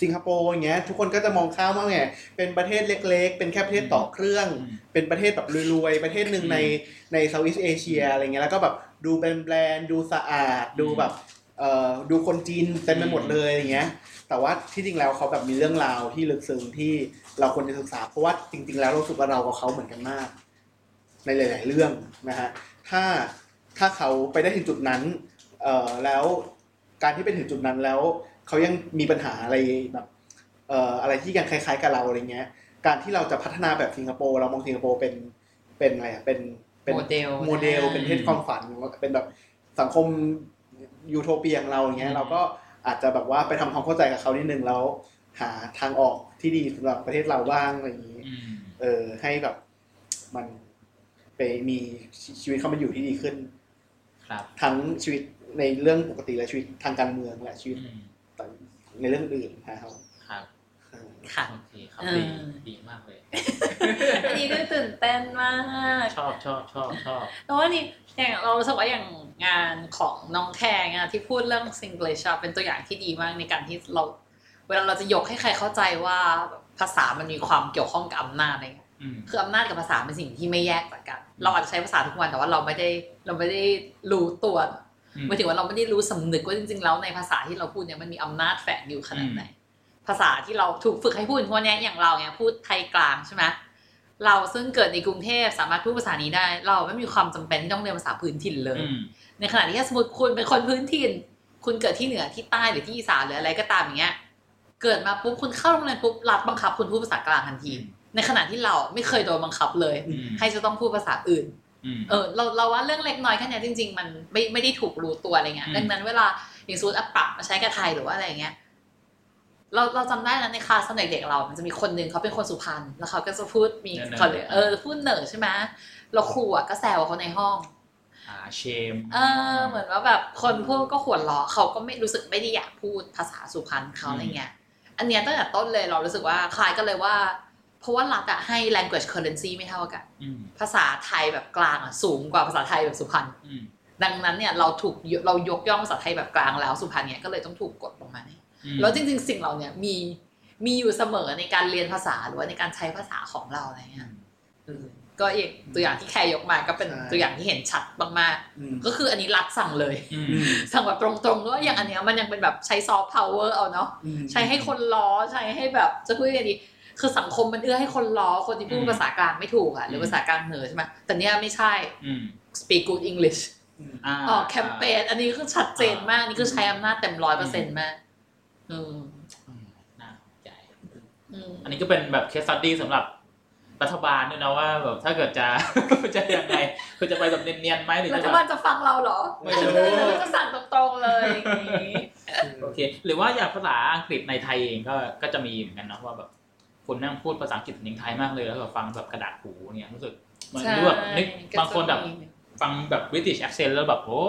สิงคโปร์อย่างเงี้ยทุกคนก็จะมองข้ามว่าไงเป็นประเทศเล็ก ๆ เป็นแค่ประเทศต่อเครื่องอืมเป็นประเทศแบบรวยๆ ประเทศหนึ่งอืมในในเซาท์อีสเอเชียอะไรเงี้ยแล้วก็แบบดูเป็นแบรนด์ดูสะอาดดูแบบเอ่อดูคนจีนเต็มไปหมดเลยอย่างเงี้ย แต่ว่าที่จริงแล้วเขาแบบมีเรื่องราวที่ลึกซึ้งที่เราควรจะศึกษา เพราะว่าจริง ๆ แล้วเรารู้สึกว่าเรากับเขาเหมือนกันมาก ในหลาย ๆ เรื่องนะฮะถ้าถ้าเขาไปได้ถึงจุดนั้นเอ่อแล้วการที่ไปถึงจุดนั้นแล้ว เขายังมีปัญหาอะไรแบบเอ่ออะไรที่ยังคล้ายๆกับเราอะไรเงี้ย การที่เราจะพัฒนาแบบสิงคโปร์เรามองสิงคโปร์เป็นเป็นอะไรอะเป็นเป็นโมเดลโมเดลเป็นประเทศความฝันเป็นแบบสังคมยูโทเปียของเราอย่างเงี้ยเราก็อาจจะแบบว่าไปทำความเข้าใจกับเขานิดนึงแล้ว หาทางออกที่ดีสำหรับประเทศเราบ้างอะไรอย่างนี้อืมเออให้แบบมันไปมีชีวิตเข้ามาอยู่ที่ดีขึ้น ครับ ทั้งชีวิตในเรื่องปกติและชีวิตทางการเมืองและชีวิตอืม ในเรื่องอื่นนะครับครับเออค่ะโอเคครับเออดีดีมากเลยอันนี้ก็ตื่นเต้นมากชอบชอบชอบชอบแต่ว่านี่อย่างเรารู้สึกว่าอย่างงานของน้องแทงอะที่พูดเรื่อง Singlish อะเป็นตัวอย่างที่ดีมากในการที่เรา เวลาเราจะยกให้ใครเข้าใจว่าภาษามันมีความเกี่ยวข้องกับอำนาจอะไรเงี้ยอืมคืออำนาจกับภาษาเป็นสิ่งที่ไม่แยกจากกัน เราอาจจะใช้ภาษาทุกวันแต่ว่าเราไม่ได้เราไม่ได้รู้ตัวอืม หมายถึงว่าเราไม่ได้รู้สำนึกว่าจริงๆแล้วในภาษาที่เราพูดเนี่ยมันมีอำนาจแฝงอยู่ขนาดไหน ภาษาที่เราถูกฝึกให้พูดเพราะเนี้ยอย่างเราเนี่ยพูดไทยกลางใช่ไหมเราซึ่งเกิดในกรุงเทพสามารถพูดภาษานี้ได้ เราไม่มีความจำเป็นที่ต้องเรียนภาษาพื้นถิ่นเลยอืมในขณะที่ถ้าสมมติคุณเป็นคนพื้นถิ่น คุณเกิดที่เหนือที่ใต้หรือที่อีสานหรืออะไรก็ตามอย่างเงี้ย เกิดมาปุ๊บคุณเข้าโรงเรียนปุ๊บรัฐบังคับคุณพูดภาษากลางทันที ในขณะที่เราไม่เคยโดนบังคับเลยอืมให้จะต้องพูดภาษาอื่นอืม เออเราเราว่าเรื่องเล็กน้อยแค่เนี้ยจริง ๆ มันไม่ไม่ได้ถูกรู้ตัวอะไรเงี้ยอืมดังนั้นเวลาอย่างสมมติอะปรับมาใช้กับไทยหรือว่าอะไรเงี้ยเราเราจำได้นะในคลาสตอนเด็กๆเรา มันจะมีคนหนึ่งเขาเป็นคนสุพรรณแล้วเขาก็จะพูดมีเขาเลยเออพูดเหนือใช่ไหมแล้วครูอะก็แซวเขาในห้องอ่าเชมเออเหมือนว่าแบบคนพูดก็หัวเราะเขาก็ไม่รู้สึกไม่ได้อยากพูดภาษาสุพรรณเขาอะไรเงี้ย อันเนี้ยตั้งแต่ต้นเลยเรารู้สึกว่าคล้ายกันเลยว่าเพ ราะว่ารัฐอะให้ language currency ไม่เท่ากันอืมภาษาไทยแบบกลางอะสูงกว่าภาษาไทยแบบสุพรรณอืมดังนั้นเนี่ยเราถูกยเรายกย่องภาษาไทยแบบกลางแล้วสุพรรณเนี่ยก็เลยต้องถูกกดลงมาเนี่ยอืมแล้วจริง ๆ สิ่งเราเนี่ยมีมีอยู่เสมอในการเรียนภาษาหรือว่าในการใช้ภาษาของเราอะไรเงี้ยเออก็อีกตัวอย่างที่แคร์ยกมาก็เป็นใช่ตัวอย่างที่เห็นชัดมากอืมๆก็คืออันนี้รัฐสั่งเลยอืมอืมสั่งแบบตรงๆด้วยอย่างอันเนี้ยมันยังเป็นแบบใช้ซอฟต์พาวเวอร์เอาเนาะอืมใช้ให้คนล้อใช้ให้แบบจะพูดยังไงดี คือสังคมมันเอื้อให้คนล้อคนที่พูดอืมภาษากลางไม่ถูกอะหรือมภาษากลางเหนือใช่ไหมแต่เนี้ยไม่ใช่อืม speak good English อืมอ่าออกแคมเปญอันนี้คือชัดเจนมากนี่คือใช้อำนาจเต็มร้อยเปอร์เซ็นต์มากอืมอืมน่าสนใจอืมอันนี้ก็เป็นแบบเคสสตดี้สำหรับรัฐบาลด้วยนะว่าแบบถ้าเกิดจะจะยังไงคือจะไปแบบเนียนๆไหมหรือรัจะฐแบบบาลจะฟังเราเหรอไม่รู้จะสั่งตรงๆเลยอย่างนี้โอเค หรือว่าอย่างภาษาอังกฤษในไทยเองก็ก็จะมีเหมือนกันเนาะว่าแบบ คนนั่งพูดภาษาอังกฤษนิ่งไทยมากเลยแล้วแบบฟังแบบกระดาษหูเนี่ยรู้สึกเหมันใช่ดูแบบนึกก็จะบางคนแบบมีฟังแบบ British accent แล้วแบบโอ้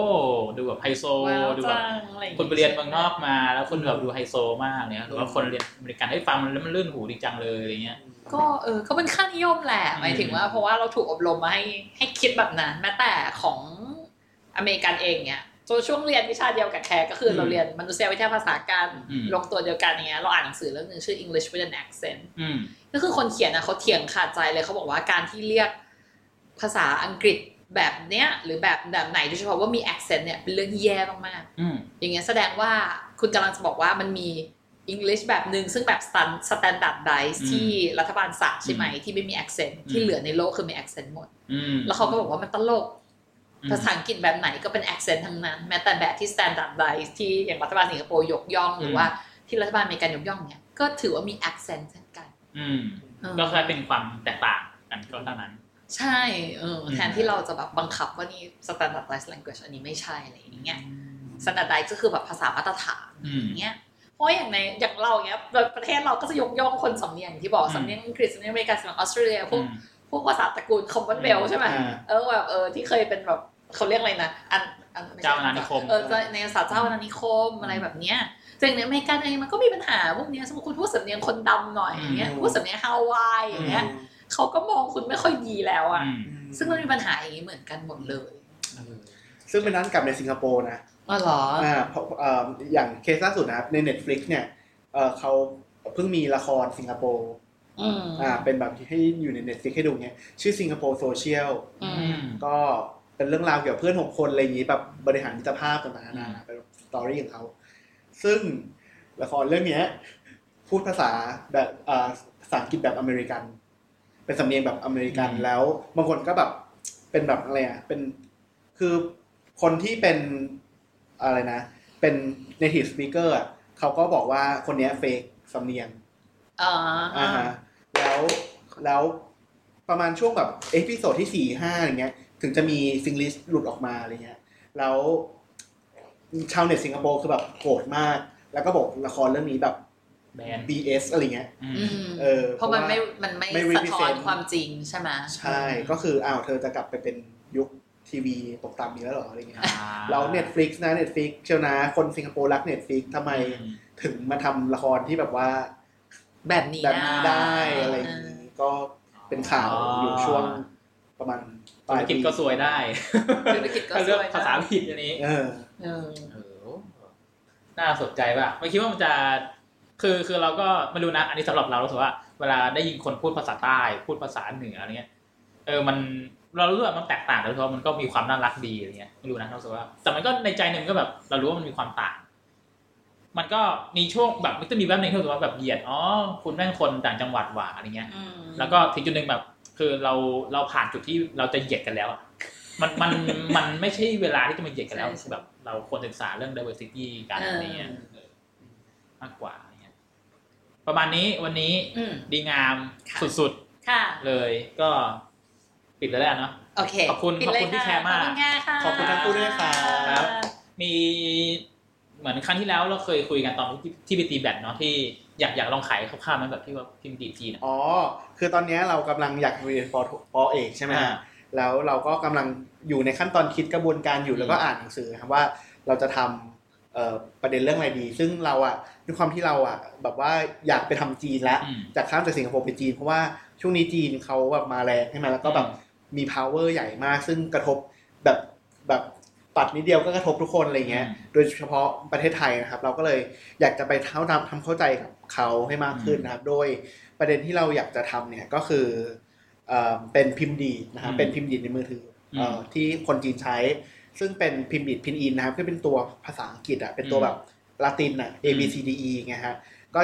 ดูแบบไฮโซว้าวดูแบบจังอะไรอย่างคนไปเรียนเมืองนอกมา แล้วคนแบบดูไฮโซมากเนี่ยหรือว่าคนเรียนอเมริกันให้ฟังมันแล้วมันลื่นหูดีจังเลยอะไรเงี้ยก็เออก็เป็นค่านิยมแหละอืมหมายถึงว่าเพราะว่าเราถูกอบรมมาให้ให้คิดแบบนั้นแม้แต่ของอเมริกันเองเนี่ย จนช่วงเรียนวิชาเดียวกับแคร์ก็คืออืมเราเรียนมนุษยวิทยาภาษาการอืมลงตัวเดียวกันเนี้ยเราอ่านหนังสือเรื่องหนึ่งชื่อ English with an accent อืมก็คือคนเขียนนะเขาเถียงขาดใจเลยเขาบอกว่าการที่เรียกภาษาอังกฤษแบบเนี้ยหรือแบบแบบไหนโดยเฉพาะว่ามี accent เนี่ยเป็นเรื่องที่แย่มากๆอืมอย่างเงี้ยแสดงว่าคุณกำลังจะบอกว่ามันมี English แบบหนึ่งซึ่งแบบ stan- standardize อืมที่รัฐบาลสั่งใช่ไหมอืมที่ไม่มี accent อืมที่เหลือในโลกคือมี accent หมดอืมแล้วเขาก็บอกว่ามันตลกอืม ภาษาอังกฤษแบบไหนก็เป็น accent ทั้งนั้น แม้แต่แบบที่ standardize ที่อย่างรัฐบาลสิงคโปร์ยกย่องหรือว่าที่รัฐบาลอเมริกันยกย่องเนี่ยก็ถือว่ามี accent เช่นกัน อืมเออก็แค่เป็นความแตกต่างกันก็เท่านั้น ใช่เอออืมแทนที่เราจะแบบบังคับว่านี่ standardized language อันนี้ไม่ใช่อะไรอย่างเงี้ย standardize ก็คือแบบภาษามาตรฐานอืมอย่างเงี้ยเพราะอย่างในอย่างเราเงี้ยประเทศเราก็จะยกย่องคนสำเนียงที่บอกอืมสำเนียงอังกฤษสำเนียงอเมริกันสำเนียงออสเตรเลียพวกอืม พวกภาษาตระกูลคอมมอนเวลใช่ไหมอ่าเออแบบเออที่เคยเป็นแบบเขาเรียกอะไรนะอันอันไม่ใช่เจ้าอาณานิคมเออในภาษาเจ้าอาณานิคมอะไรแบบเนี้ยแต่อย่างในอเมริกันเองมันก็มีปัญหาพวกเนี้ยสมมติคุณพูดสำเนียงคนดำหน่อยอย่างเงี้ยอืมพูดสำเนียงฮาวายอย่างเงี้ยเขาก็มองคุณไม่ค่อยดีแล้วอะอืมซึ่งมันมีปัญหาอย่างนี้เหมือนกันหมดเลยซึ่งเป็นด้านกลับในสิงคโปร์นะอ๋อเหรออ่าเพราะเอ่ออย่างเคสล่าสุดนะครับใน Netflix เนี่ยเอ่อเขาเพิ่งมีละครสิงคโปร์ อืมอ่าเป็นแบบที่ให้อยู่ใน Netflix ให้ดูเนี่ยชื่อสิงคโปร์โซเชียลอือืมมก็เป็นเรื่องราวเกี่ยวกับเพื่อนหกคนอะไรอย่างนี้แบบบริหารมิตรภาพต่างๆนานาอืมเป็นstory ของเขา ซึ่งละครเรื่องเนี้ย พูดภาษาแบบอ่าภาษาอังกฤษแบบอเมริกัน เป็นสำเนียงแบบอเมริกันแล้วบางคนก็แบบเป็นแบบอะไรอะเป็นคือคนที่เป็นอะไรนะ เป็น native speaker อะเขาก็บอกว่าคนเนี้ย fake สำเนียงอ่าอ่าฮะ แล้วแล้วประมาณช่วงแบบ episode ที่สี่ห้าอย่างเงี้ย ถึงจะมีซิงลิสหลุดออกมาอะไรเงี้ย แล้วชาวเน็ตสิงคโปร์คือแบบโกรธมาก แล้วก็บอกละครเรื่องนี้แบบแบน BS อะไรเงี้ยอือืมมเออเพราะมันไม่เพราะว่ามันไม่ไม่สะท้อน represent ความจริงใช่ไหมใช่ ก็คืออ้าวเธอจะกลับไปเป็นยุคทีวีตกต่ำอีกแล้วเหรออะไรเงี้ยแล้ว Netflix นะ Netflix เชียวนะ คนสิงคโปร์รัก Netflix ทำไมอืมถึงมาทำละครที่แบบว่า แบบนี้แบบนี้ได้อะไรอเย่างนี้ก็เป็นข่าวอยู่ช่วงประมาณปธุลารยกิจปีก็สวยได้ธุรกิจก็ถ้าสเลือกวยภาษาผิดอันนี้เออเออเออน่าสนใจป่ะไม่คิดว่ามันจะคือคือเราก็ไม่รู้นะ อันนี้สำหรับเรารู้สึกว่าเวลาได้ยินคนพูดภาษาใต้ พูดภาษาเหนืออะไรเงี้ย เออมันเรารู้ว่ามันแตกต่างกันเพราะมันก็มีความน่ารักดีอะไรเงี้ยไม่รู้นะเราสึกว่าแต่มันก็ในใจหนึ่งก็แบบ เรารู้ว่ามันมีความต่าง มันก็มีช่วงแบบมันจะมีแวบหนึ่งที่รู้สึกว่าแบบเหยียดอ๋อคุณแม่งคนต่างจังหวัดหว่าอะไรเงี้ยอืมแล้วก็ถึงจุดหนึ่งแบบ คือเราเราผ่านจุดที่เราจะเหยียดกันแล้วอะมันมันมันไม่ใช่เวลาที่จะมาเหยียดกันแล้วใช่ใช่แบบ เราควรศึกษาเรื่อง diversity กันอะไรเงี้ยเออมากกว่าอะไรเงี้ยประมาณนี้วันนี้อืมดีงามค่ะสุดค่ะๆเลยก็ปิดแล้วแหละเนาะโอเคขอบคุณปิดขอบเลยคุณที่แชร์มากขอบคุณค่ะขอบคุณทั้งคู่ด้วยครับครับมี เหมือนครั้งที่แล้วเราเคยคุยกันตอนที่ที่ไปตีแบดเนาะที่อยากอยากลองขายคร่าวๆมันแบบที่ว่าพิมพ์ดีดจีนอะอ๋อ คือตอนเนี้ยเรากำลังอยากเรียนปอโทปอเอกใช่ไหมฮะอ่าแล้วเราก็กำลังอยู่ในขั้นตอนคิดกระบวนการอยู่อืมแล้วก็อ่านหนังสือครับว่าเราจะทำเอ่อประเด็นเรื่องอะไรดี ซึ่งเราอะด้วยความที่เราอะแบบว่าอยากไปทำจีนแล้วอืมจากข้ามจากสิงคโปร์ไปจีน เพราะว่าช่วงนี้จีนเขาแบบมาแรงใช่ไหมแล้วก็แบบมี power ใหญ่มาก ซึ่งกระทบแบบแบบ ปัดนิดเดียวก็กระทบทุกคนอะไรเงี้ยอืมโดยเฉพาะประเทศไทยนะครับ เราก็เลยอยากจะไปเท้าทำทำเข้าใจกับเขาให้มากขึ้นนะครับ โดยประเด็นที่เราอยากจะทำเนี่ยก็คือเอ่อเป็นพิมพ์ดีดนะครับอืมเป็นพิมพ์ดีดในมือถือเอ่ออมที่คนจีนใช้ ซึ่งเป็นพิมพ์ดีดพินอินนะครับก็เป็นตัวภาษาอังกฤษอะเป็นตัวอืมแบบลาตินอะ A B C D E ไงฮะก็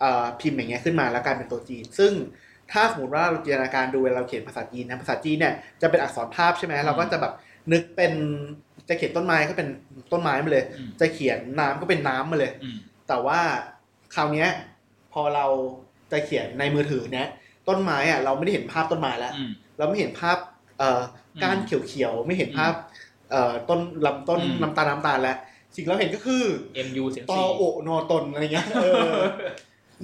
เอ่อพิมพ์อย่างเงี้ยขึ้นมาแล้วกลายเป็นตัวจีน ซึ่งถ้าสมมติว่าเราจินตนาการดูเวลาเราเขียนภาษาจีนนะภาษาจีนเนี่ยจะเป็นอักษรภาพใช่ไหมเราก็จะแบบนึกเป็น จะเขียนต้นไม้ก็เป็นต้นไม้มาเลยอืมจะเขียนน้ำก็เป็นน้ำมาเลยอืมแต่ว่าคราวเนี้ย พอเราจะเขียนในมือถือเนี้ยต้นไม้อะเราไม่ได้เห็นภาพต้นไม้แล้วอืมเราไม่เห็นภาพเอ่อก้านอืมเขียวๆไม่เห็นภาพเอ่อต้นลำต้นอืมน้ำตาลน้ำตาลแล้วสิ่งเราเห็นก็คือ MU เสียงตอสี่โอนอตนอะไรเงี้ยเออ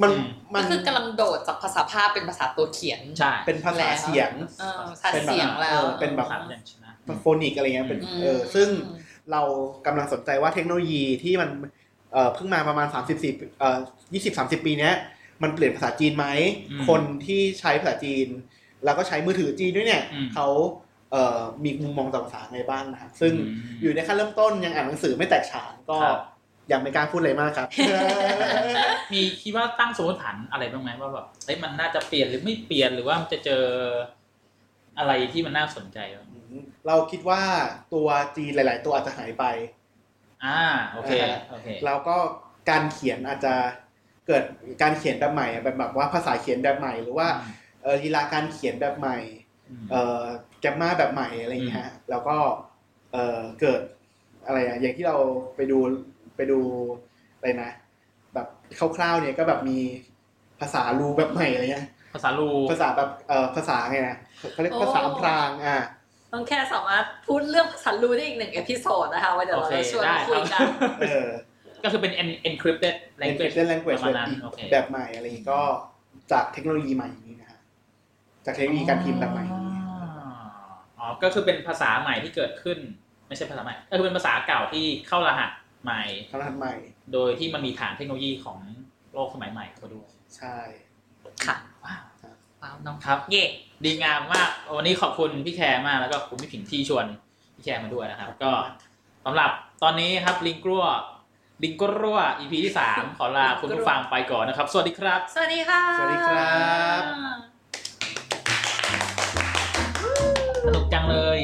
มันอืมมัก็นคือกำลังโดดจากภาษาภาพเป็นภาษาตัวเขียน ใช่ เป็นภาษาเสียงเออภาษาเสียงแล้วเออเป็นแบบ ภาษาอย่างชนะโฟนิกอะไรเงี้ยเป็นอืมเออซึ่งเรากำลังสนใจว่าเทคโนโลยีที่มันเอ่อเพิ่งมาประมาณ 30 4เอ่อ20 30 ปีเนี้ยมันเปลี่ยนภาษาจีนไหมอืมคนที่ใช้ภาษาจีน แล้วก็ใช้มือถือจีนด้วยเนี่ยอืมเขาเอ่อมีมุมมองต่อภาษาไงบ้างนะครับ ซึ่งมอยู่ในขั้นเริ่มต้นยังอ่านหนังสือไม่แตกฉานก็ครับยังไม่กล้าพูดอะไรมากครับ มีคิดว่าตั้งสมมติฐานอะไรบ้างไหมว่าแบบเฮ้ยมันน่าจะเปลี่ยนหรือไม่เปลี่ยนหรือว่ามันจะเจออะไรที่มันน่าสนใจบ้าง เราคิดว่าตัวจีนหลาย ๆ ตัวอาจจะหายไป อ่าโอเคอ่าโอเคแล้วก็การเขียนอาจจะเกิดการเขียนแบบใหม่แบบแบบว่าภาษาเขียนแบบใหม่ หรือว่าเออลีลาการเขียนแบบใหม่มเออแกมมาแบบใหม่อะไรอย่างเงี้ยฮะแล้วก็เออเกิดอะไรอะอย่างที่เราไปดูไปดูอะไรนะ แบบคร่าวๆเนี่ยก็แบบมีภาษารูแบบใหม่อะไรเงี้ยภาษาลูภาษาแบบเออภาษาไงนะเขาเรียกภาษาอำพรางอะ ต้องแค่สามารถพูดเรื่องภาษาลูได้อีกหนึ่งเอพิโซดนะคะไว่าเดี๋ยวโอเราเคจะชวนได้มาคุยคกัรันบเออก็คือเป็น en- encrypted language language language ประแบมาณบนั้นอีกโอเคแบบใหม่อะไรอย่างงี้ก็จากเทคโนโลยีใหม่นี้นะฮะจากเทคโนโลยีการพิมพ์แบบใหม่นี้อ๋อก็คือเป็นภาษาใหม่ที่เกิดขึ้น ไม่ใช่ภาษาใหม่ ก็คือเป็นภาษาเก่าที่เข้ารหัสใหม่เขาทำใหม่ โดยที่มันมีฐานเทคโนโลยีของโลกสมัยใหม่เข้ามาด้วยใช่ค่ะว้าวว้าวน้องครับ เย่ ดีงามมาก วันนี้ขอบคุณพี่แคร์มากแล้วก็คุณพี่ผิงที่ชวนพี่แคร์มาด้วยนะครับ ก็สำหรับตอนนี้ครับลิงกรัวลิงกรัว EP ที่สามขอลาคุณผู้ฟังไปก่อนนะครับ สวัสดีครับ สวัสดีค่ะ สวัสดีครับสนุกจังเลย